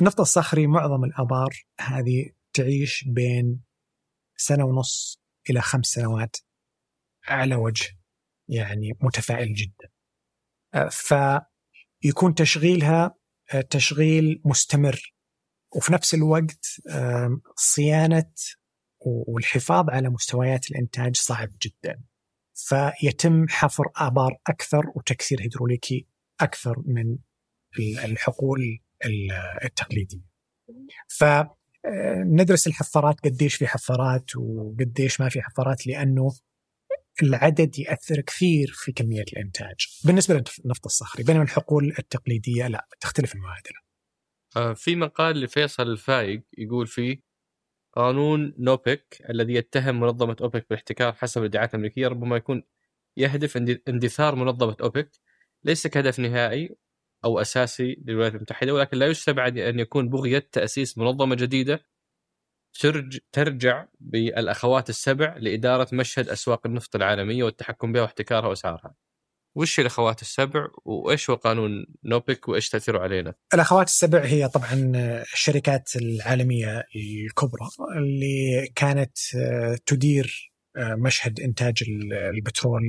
S1: النفط الصخري معظم الآبار هذه تعيش بين سنة ونص إلى خمس سنوات على وجه يعني متفائل جدا. فيكون تشغيلها تشغيل مستمر. وفي نفس الوقت صيانة والحفاظ على مستويات الإنتاج صعب جدا. فيتم حفر آبار أكثر وتكسير هيدروليكي أكثر من الحقول التقليدية. فندرس الحفارات قديش في حفارات وقديش ما في حفارات لأنه العدد يأثر كثير في كمية الإنتاج. بالنسبة للنفط الصخري بينما الحقول التقليدية لا تختلف المعادلة.
S2: آه، في مقال لفيصل الفايق يقول فيه قانون نوبك الذي يتهم منظمة أوبك بالاحتكار حسب الادعاءات الأمريكية ربما يكون يهدف اندثار منظمة أوبك ليس كهدف نهائي أو أساسي للولايات المتحدة ولكن لا يستبعد أن يكون بغية تأسيس منظمة جديدة ترجع بالأخوات السبع لإدارة مشهد أسواق النفط العالمية والتحكم بها واحتكارها وأسعارها وش الأخوات السبع وإيش هو قانون نوبك وإيش تأثيره علينا؟
S1: الأخوات السبع هي طبعا الشركات العالمية الكبرى اللي كانت آه، تدير آه، مشهد إنتاج البترول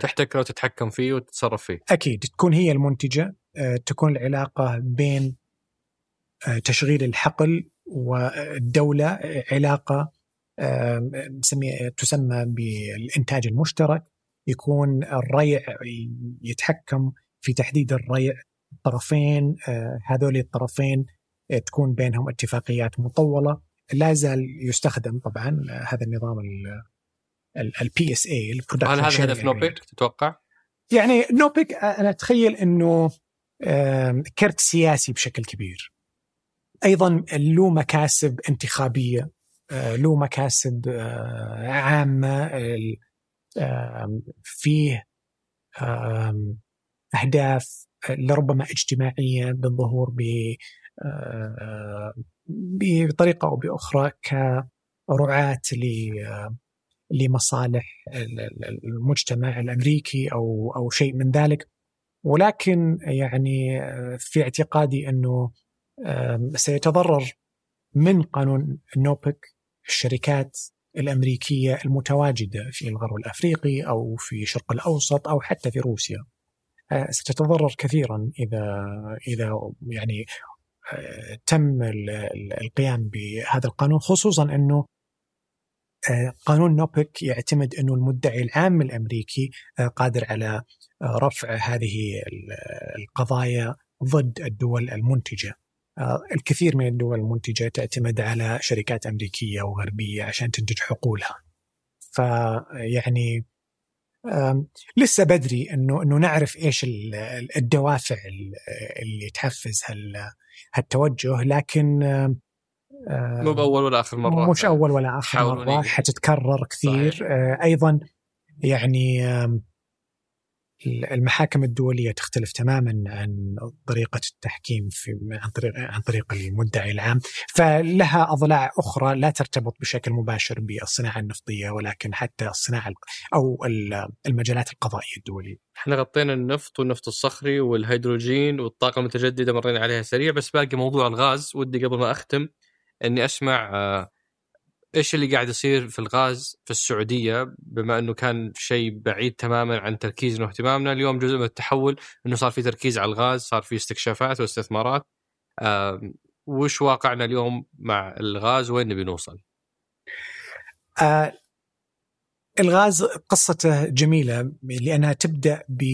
S2: تحتكر وتتحكم فيه وتتصرف فيه.
S1: أكيد تكون هي المنتجة آه، تكون العلاقة بين تشغيل الحقل والدولة علاقة تسمى بالإنتاج المشترك يكون الريع يتحكم في تحديد الريع الطرفين آه، هذول الطرفين آه، تكون بينهم اتفاقيات مطولة. لا زال يستخدم طبعا هذا النظام ال PSA
S2: هل هذا هدف NOPEC تتوقع؟
S1: يعني NOPEC أنا أتخيل إنه كرت سياسي بشكل كبير. أيضا له مكاسب انتخابية له مكاسب عامة فيه أهداف لربما اجتماعية بالظهور بطريقة أو بأخرى كرعاة لمصالح المجتمع الأمريكي أو أو شيء من ذلك. ولكن يعني في اعتقادي أنه سيتضرر من قانون النوبك الشركات الأمريكية المتواجدة في الغرب الأفريقي أو في الشرق الأوسط أو حتى في روسيا. آه، ستتضرر كثيرا إذا إذا يعني آه، تم القيام بهذا القانون خصوصا أنه آه، قانون نوبك يعتمد أنه المدعي العام الأمريكي قادر على رفع هذه القضايا ضد الدول المنتجة. الكثير من الدول المنتجة تعتمد على شركات أمريكية وغربية عشان تنتج حقولها. فيعني لسه بدري إنه إنه نعرف إيش الدوافع اللي تحفز هالتوجه لكن
S2: مو بأول ولا آخر مرة
S1: مش أول ولا آخر مرة حتتكرر كثير. صحيح. آه، أيضا يعني المحاكم الدولية تختلف تماما عن طريقة التحكيم في عن طريق عن طريق المدعي العام، فلها أضلاع أخرى لا ترتبط بشكل مباشر بالصناعة النفطية ولكن حتى الصناعة أو المجالات القضائية الدولية.
S2: إحنا غطينا النفط والنفط الصخري والهيدروجين والطاقة المتجددة مرينا عليها سريع بس باقي موضوع الغاز ودي قبل ما أختم إني أسمع آه، إيش اللي قاعد يصير في الغاز في السعودية؟ بما إنه كان شيء بعيد تماما عن تركيزنا واهتمامنا اليوم جزء من التحول إنه صار في تركيز على الغاز صار في استكشافات واستثمارات. وش واقعنا اليوم مع الغاز؟ وين نبي نوصل؟
S1: آه الغاز قصته جميلة لأنها تبدأ ب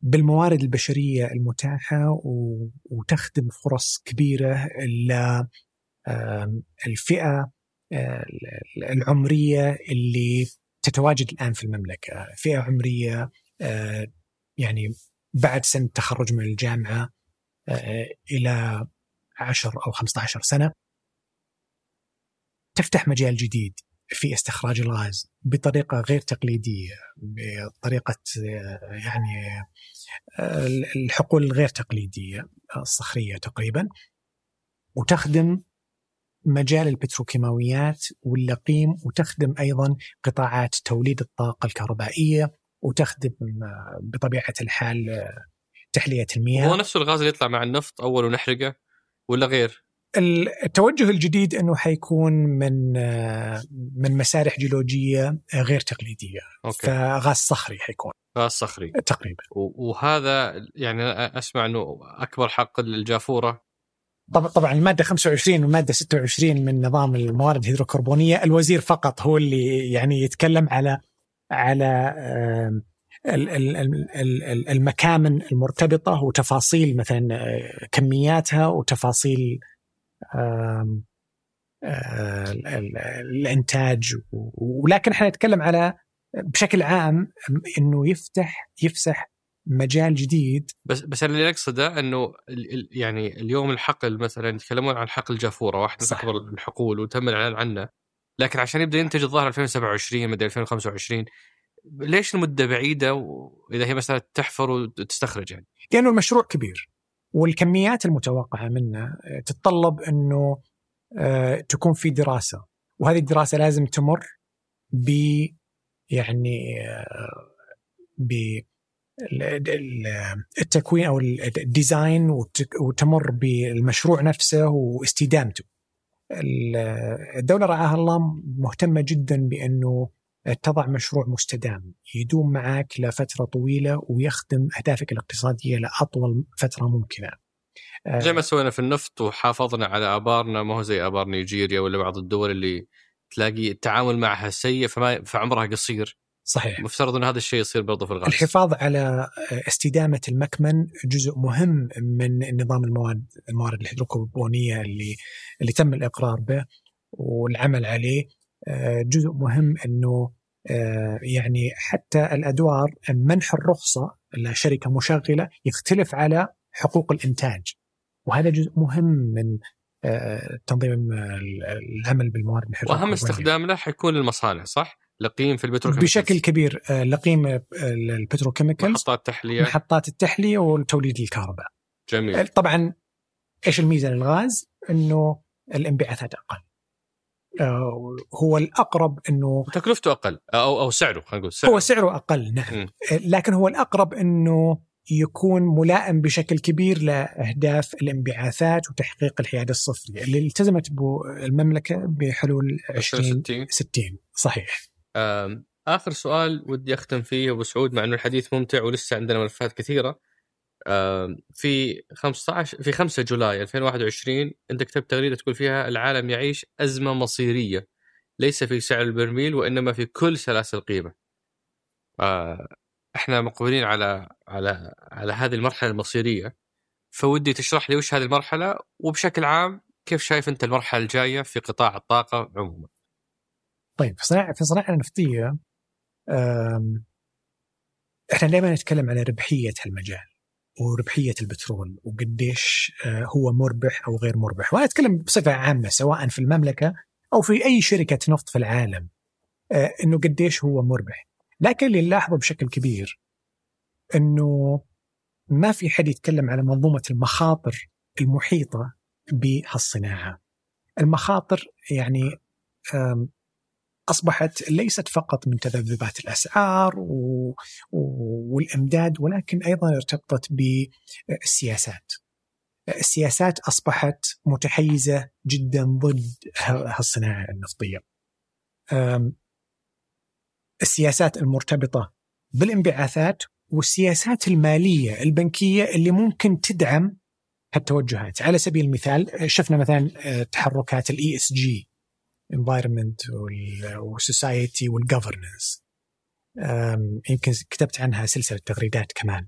S1: بالموارد البشرية المتاحة وتخدم فرص كبيرة الفئة العمرية اللي تتواجد الآن في المملكة، فئة عمرية يعني بعد سن التخرج من الجامعة إلى 10 أو 15 سنة تفتح مجال جديد في استخراج الغاز بطريقة غير تقليدية بطريقة يعني الحقول الغير تقليدية الصخرية تقريبا وتخدم مجال البتروكيماويات واللقيم وتخدم أيضا قطاعات توليد الطاقة الكهربائية وتخدم بطبيعة الحال تحلية المياه.
S2: هو نفس الغاز اللي يطلع مع النفط أول ونحرقه ولا غير؟
S1: التوجه الجديد إنه حيكون من من مسارح جيولوجية غير تقليدية. أوكي. فغاز صخري حيكون.
S2: غاز صخري.
S1: تقريبا.
S2: وهذا يعني أسمع إنه أكبر حق للجافورة.
S1: طبعا طبعا المادة 25 والمادة 26 من نظام الموارد الهيدروكربونية الوزير فقط هو اللي يعني يتكلم على على المكامن المرتبطة وتفاصيل مثلا آه، كمياتها وتفاصيل الإنتاج ولكن إحنا نتكلم على بشكل عام إنه يفتح يفسح مجال جديد.
S2: بس بس أنا اللي أقصده إنه يعني اليوم الحقل مثلا يتكلمون عن حقل جافورة واحد من اكبر الحقول وتم الإعلان عنه. لكن عشان يبدأ ينتج الظاهر 2027 مدري 2025 ليش المدة بعيدة؟ وإذا هي مسألة تحفر وتستخرج يعني؟
S1: لأنه المشروع كبير والكميات المتوقعة منه تتطلب إنه آه، تكون في دراسة. وهذه الدراسة لازم تمر ب يعني آه، ب التكوين أو الديزاين وتمر بالمشروع نفسه واستدامته. الدولة رعاها الله مهتمة جدا بأنه تضع مشروع مستدام يدوم معك لفترة طويلة ويخدم أهدافك الاقتصادية لأطول فترة ممكنة.
S2: زي ما سوينا في النفط وحافظنا على آبارنا ما هو زي آبار نيجيريا ولا بعض الدول اللي تلاقي التعامل معها سيء فما فعمرها قصير
S1: صحيح.
S2: مفترض إن هذا الشيء يصير برضه في الغاز
S1: الحفاظ على استدامة المكمن جزء مهم من نظام المواد الموارد الهيدروكربونية اللي اللي تم الإقرار به والعمل عليه. جزء مهم إنه يعني حتى الأدوار منح الرخصة لشركه مشغلة يختلف على حقوق الإنتاج. وهذا جزء مهم من تنظيم العمل بالموارد
S2: وأهم استخدام له حيكون المصانع صح؟ لقيم في
S1: ال petrochemicals بشكل كبير آه، لقيم آه، ال petrochemicals
S2: محطات التحليه
S1: محطات التحلية وتوليد الكهرباء.
S2: جميل.
S1: آه، طبعا إيش الميزة للغاز؟ إنه الإنبعاثات أقل. هو الأقرب إنه
S2: تكلفته أقل أو أو سعره خلينا نقول سعره.
S1: هو سعره أقل نعم. م. لكن هو الأقرب إنه يكون ملائم بشكل كبير لأهداف الإنبعاثات وتحقيق الحياد الصفري اللي التزمت المملكة بحلول 2060 60 صحيح.
S2: آخر سؤال ودي أختم فيه أبو سعود مع إنه الحديث ممتع ولسه عندنا ملفات كثيرة في 15 في 5 جولاي 2021 أنت كتبت تغريدة تقول فيها العالم يعيش أزمة مصيرية ليس في سعر البرميل وإنما في كل سلاسل القيمة. آه، إحنا مقبلين على على على هذه المرحلة المصيرية فودي تشرح لي وش هذه المرحلة وبشكل عام كيف شايف أنت المرحلة الجاية في قطاع الطاقة عموما.
S1: طيب في صناعه في صناعة النفطيه إحنا دائما نتكلم على ربحية المجال وربحية البترول وقديش آه، هو مربح أو غير مربح، وأنا أتكلم بصفة عامة سواء في المملكة أو في أي شركة نفط في العالم آه، إنه قديش هو مربح. لكن اللي نلاحظه بشكل كبير إنه ما في حد يتكلم على منظومة المخاطر المحيطة بهالصناعة. المخاطر يعني أصبحت ليست فقط من تذبذبات الأسعار و... والإمداد ولكن أيضا ارتبطت بالسياسات. السياسات أصبحت متحيزة جدا ضد هالصناعة النفطية. السياسات المرتبطة بالانبعاثات والسياسات المالية البنكية اللي ممكن تدعم هالتوجهات، على سبيل المثال شفنا مثلا آه، تحركات ال ESG environment وال society وال governance يمكن كتبت عنها سلسلة تغريدات كمان.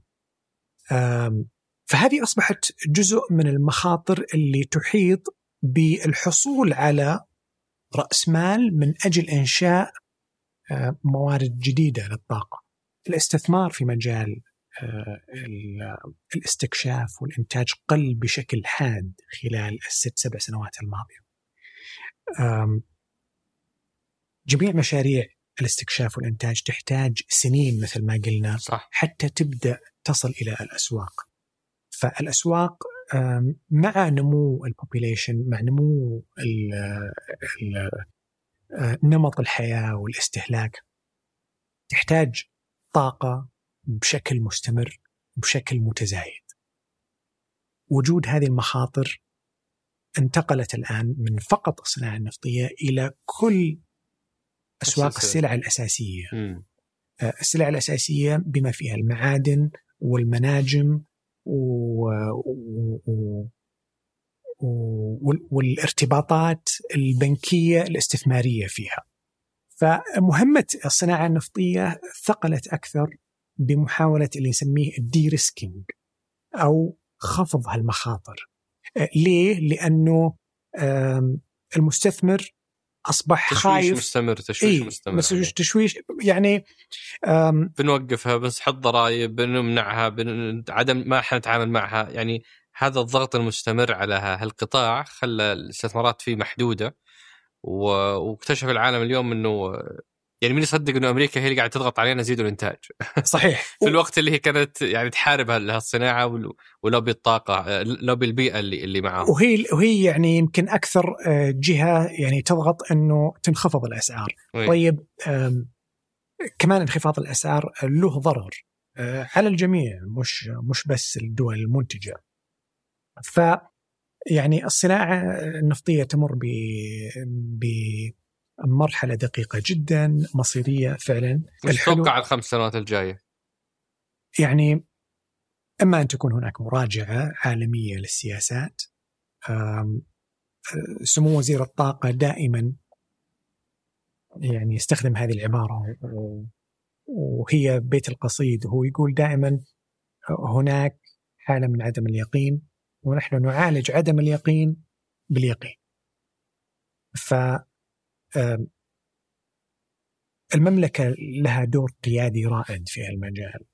S1: فهذه أصبحت جزء من المخاطر اللي تحيط بالحصول على رأس مال من أجل إنشاء موارد جديدة للطاقة. الاستثمار في مجال الاستكشاف والإنتاج قل بشكل حاد خلال الست سبع سنوات الماضية. جميع مشاريع الاستكشاف والإنتاج تحتاج سنين مثل ما قلنا
S2: صح.
S1: حتى تبدأ تصل إلى الأسواق فالأسواق مع نمو البوبيليشن مع نمو ال ال نمط الحياة والاستهلاك تحتاج طاقة بشكل مستمر بشكل متزايد وجود هذه المخاطر انتقلت الآن من فقط الصناعة النفطية إلى كل أسواق السلع الأساسية. م. آه، السلع الأساسية بما فيها المعادن والمناجم و... و... و... والارتباطات البنكية الاستثمارية فيها. فمهمة الصناعة النفطية ثقلت أكثر بمحاولة اللي نسميه ال de-risking أو خفض هالمخاطر. ليه؟ لأنه المستثمر أصبح
S2: تشويش
S1: خايف
S2: مستمر تشويش
S1: إيه
S2: مستمر
S1: بس
S2: عليه.
S1: تشويش يعني
S2: بنوقفها بنسحب ضرائب بنمنعها بن... عدم ما حنتعامل معها يعني هذا الضغط المستمر على هالقطاع خلى الاستثمارات فيه محدودة و... واكتشف العالم اليوم إنه يعني مين يصدق إنه أمريكا هي اللي قاعدة تضغط علينا زيدوا الإنتاج؟ [LAUGHS]
S1: صحيح.
S2: في الوقت اللي هي كانت يعني تحارب هال- هالصناعة ولوبي الطاقة لوبي البيئة اللي اللي معاهم.
S1: وهي وهي يعني يمكن أكثر آه، جهة يعني تضغط إنه تنخفض الأسعار.
S2: طيب.
S1: طيب آم، كمان انخفاض الأسعار له ضرر آه، على الجميع مش مش بس الدول المنتجة. ف يعني الصناعة النفطية تمر ب بمرحله دقيقة جدا مصيرية فعلا الحلو-
S2: تتوقع الخمس سنوات الجاية؟
S1: يعني إما أن تكون هناك مراجعة عالمية للسياسات آه، سمو وزير الطاقة دائما يعني يستخدم هذه العبارة وهي بيت القصيد هو يقول دائما هناك حالة من عدم اليقين ونحن نعالج عدم اليقين باليقين. ف آم، المملكة لها دور قيادي رائد في المجال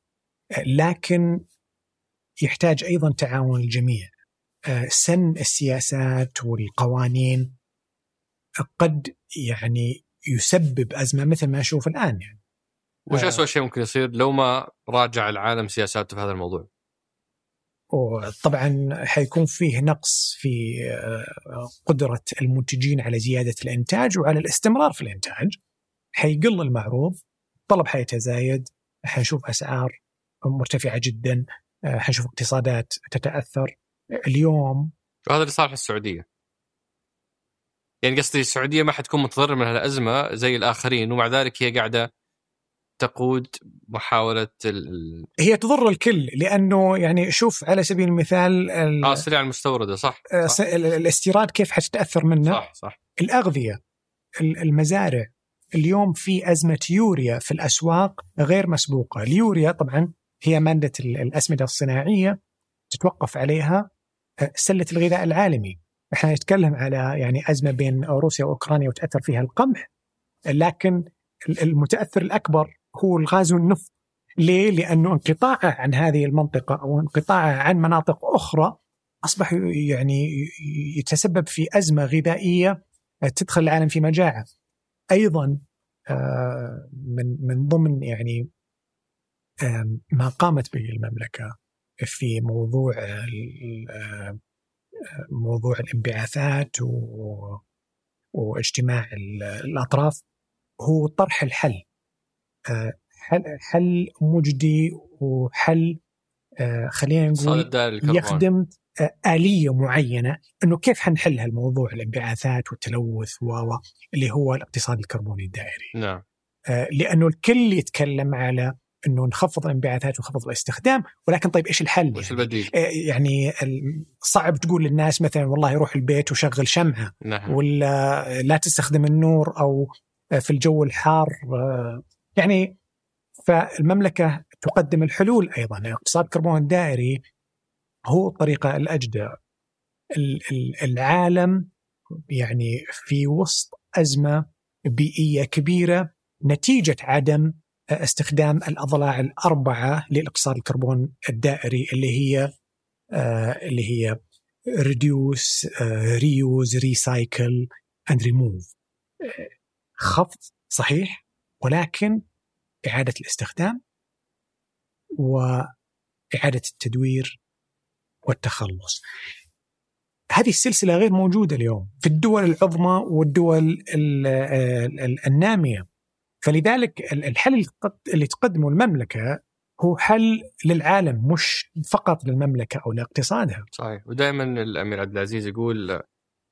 S1: لكن يحتاج أيضا تعاون الجميع آه، سن السياسات والقوانين قد يعني يسبب أزمة مثل ما نشوف الآن يعني
S2: وش
S1: آه.
S2: اسوء شيء ممكن يصير لو ما راجع العالم سياساته في هذا الموضوع؟
S1: وطبعا حيكون فيه نقص في آه، قدرة المنتجين على زيادة الإنتاج وعلى الاستمرار في الإنتاج حيقل المعروض الطلب حيتزايد حنشوف أسعار مرتفعة جدا آه، حنشوف اقتصادات تتأثر اليوم
S2: وهذا في السعودية. يعني قصدي السعودية ما حتكون متضررة من هالأزمة زي الآخرين ومع ذلك هي قاعدة تقود محاولة ال-
S1: هي تضر الكل لأنه يعني شوف على سبيل المثال ال-
S2: آه السلع المستوردة صح؟
S1: آه،
S2: صح
S1: ال- الاستيراد كيف حتتأثر منه
S2: صح, صح.
S1: الأغذية ال- المزارع اليوم في أزمة يوريا في الأسواق غير مسبوقة، اليوريا طبعا هي مادة ال- الأسمدة الصناعية تتوقف عليها آه، سلة الغذاء العالمي، إحنا نتكلم على يعني أزمة بين روسيا وأوكرانيا وتأثر فيها القمح لكن ال- المتأثر الأكبر هو الغاز والنفط. ليه؟ لأنه انقطاعه عن هذه المنطقة أو انقطاعه عن مناطق أخرى أصبح يعني يتسبب في أزمة غذائية تدخل العالم في مجاعة. أيضا آه، من من ضمن يعني ما قامت به المملكة في موضوع موضوع الانبعاثات واجتماع ال- الأطراف هو طرح الحل حل حل مجدي وحل آه، خلينا نقول يخدم آه، آلية معينة أنه كيف حنحل هالموضوع الانبعاثات والتلوث و اللي هو الاقتصاد الكربوني الدائري
S2: نعم
S1: آه، لأنه الكل يتكلم على أنه نخفض الانبعاثات ونخفض الاستخدام ولكن طيب إيش الحل
S2: وش؟ البديل؟
S1: آه، يعني صعب تقول للناس مثلا والله روح البيت وشغل شمعة
S2: نعم
S1: ولا لا تستخدم النور أو في الجو الحار آه، يعني فالمملكة تقدم الحلول أيضا. اقتصاد الكربون الدائري هو الطريقة الأجدى. ال- ال- العالم يعني في وسط أزمة بيئية كبيرة نتيجة عدم استخدام الأضلاع الأربعة لاقتصاد الكربون الدائري اللي هي آه، اللي هي reuse recycle and remove. آه، خفض صحيح؟ ولكن إعادة الاستخدام وإعادة التدوير والتخلص. هذه السلسلة غير موجودة اليوم في الدول العظمى والدول ال- ال- النامية. فلذلك ال- الحل اللي تقد- اللي تقدمه المملكة هو حل للعالم مش فقط للمملكة أو لاقتصادها.
S2: صحيح. ودائما الأمير عبد العزيز يقول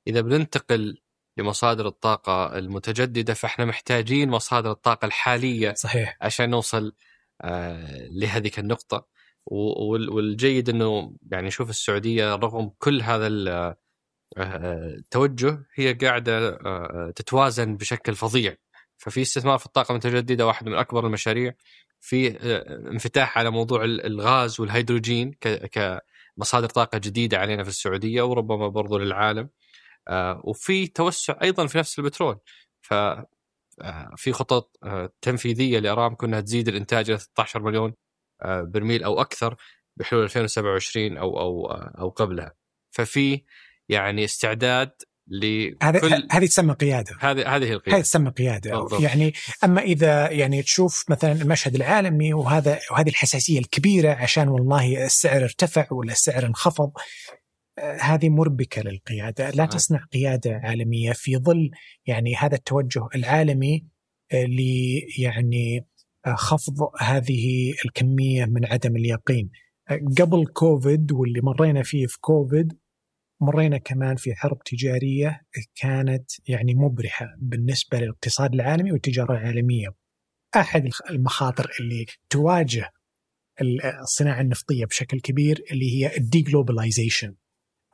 S2: إذا بننتقل لمصادر الطاقة المتجددة فإحنا محتاجين مصادر الطاقة الحالية
S1: صحيح.
S2: عشان نوصل آه، لهذيك النقطة. والجيد إنه يعني شوف السعودية رغم كل هذا ال- آه، التوجه هي قاعدة آه، تتوازن بشكل فظيع. ففي استثمار في الطاقة المتجددة واحد من أكبر المشاريع. في آه، انفتاح على موضوع ال- الغاز والهيدروجين كمصادر طاقة جديدة علينا في السعودية وربما برضو للعالم. آه وفي توسع أيضا في نفس البترول. ف آه، في خطط آه، تنفيذية لأرامكو إنها تزيد الإنتاج إلى 16 مليون آه، برميل أو أكثر بحلول 2027 أو أو أو قبلها. ففي يعني استعداد
S1: هذه هذه تسمى قيادة.
S2: هذه هذه القيادة.
S1: هذه تسمى قيادة. بالضبط. يعني أما إذا يعني تشوف مثلا المشهد العالمي وهذا وهذه الحساسية الكبيرة عشان والله السعر ارتفع ولا السعر انخفض هذه مربكه للقيادة، لا تصنع قيادة عالمية في ظل يعني هذا التوجه العالمي ل يعني خفض هذه الكمية من عدم اليقين. قبل كوفيد واللي مرينا فيه في كوفيد مرينا كمان في حرب تجارية كانت يعني مبرحة بالنسبة للاقتصاد العالمي والتجارة العالمية. أحد المخاطر اللي تواجه الصناعة النفطية بشكل كبير اللي هي ال de-globalization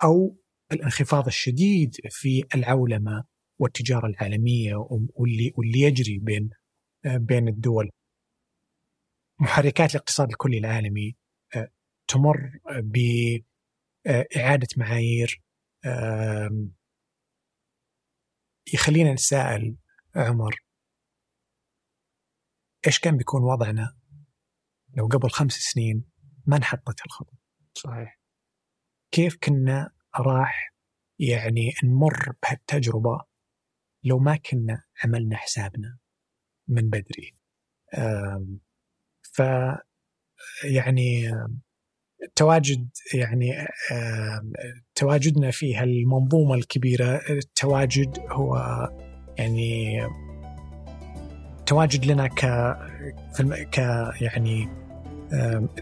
S1: أو الانخفاض الشديد في العولمة والتجارة العالمية واللي واللي يجري بين بين الدول. محركات الاقتصاد الكلي العالمي آه، تمر بإعادة معايير يخلينا نتساءل عمر إيش كان بيكون وضعنا لو قبل خمس سنين ما انحطت الخطوة
S2: صحيح
S1: كيف كنا راح يعني نمر بهالتجربة لو ما كنا عملنا حسابنا من بدري؟ ف يعني تواجد يعني تواجدنا في هالمنظومة الكبيرة التواجد هو يعني تواجد لنا ك ك يعني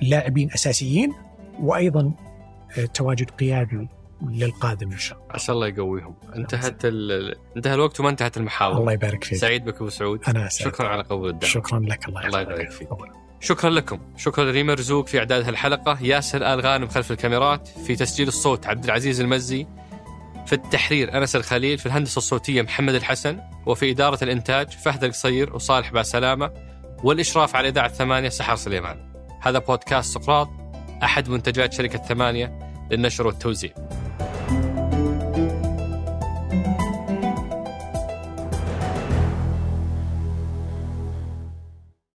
S1: لاعبين أساسيين وأيضا تواجد قيادي للقادم إن شاء الله.
S2: عسى الله يقويهم. انتهت ال... انتهى الوقت وما انتهت المحاور.
S1: الله يبارك فيك.
S2: سعيد بك أبو سعود.
S1: أنا سعيد.
S2: شكرا على قبول الدعوة.
S1: شكرا لك الله
S2: الله يبارك فيك. شكرا لكم شكرا لريما رزوق في إعداد هالحلقة ياسر آل غانم خلف الكاميرات في تسجيل الصوت عبد العزيز المزي في التحرير أنس الخليل في الهندسة الصوتية محمد الحسن وفي إدارة الإنتاج فهد القصير وصالح باسلامه والإشراف على إذاعة ثمانية سحر سليمان هذا بودكاست سقراط أحد منتجات شركة ثمانية للنشر والتوزيع.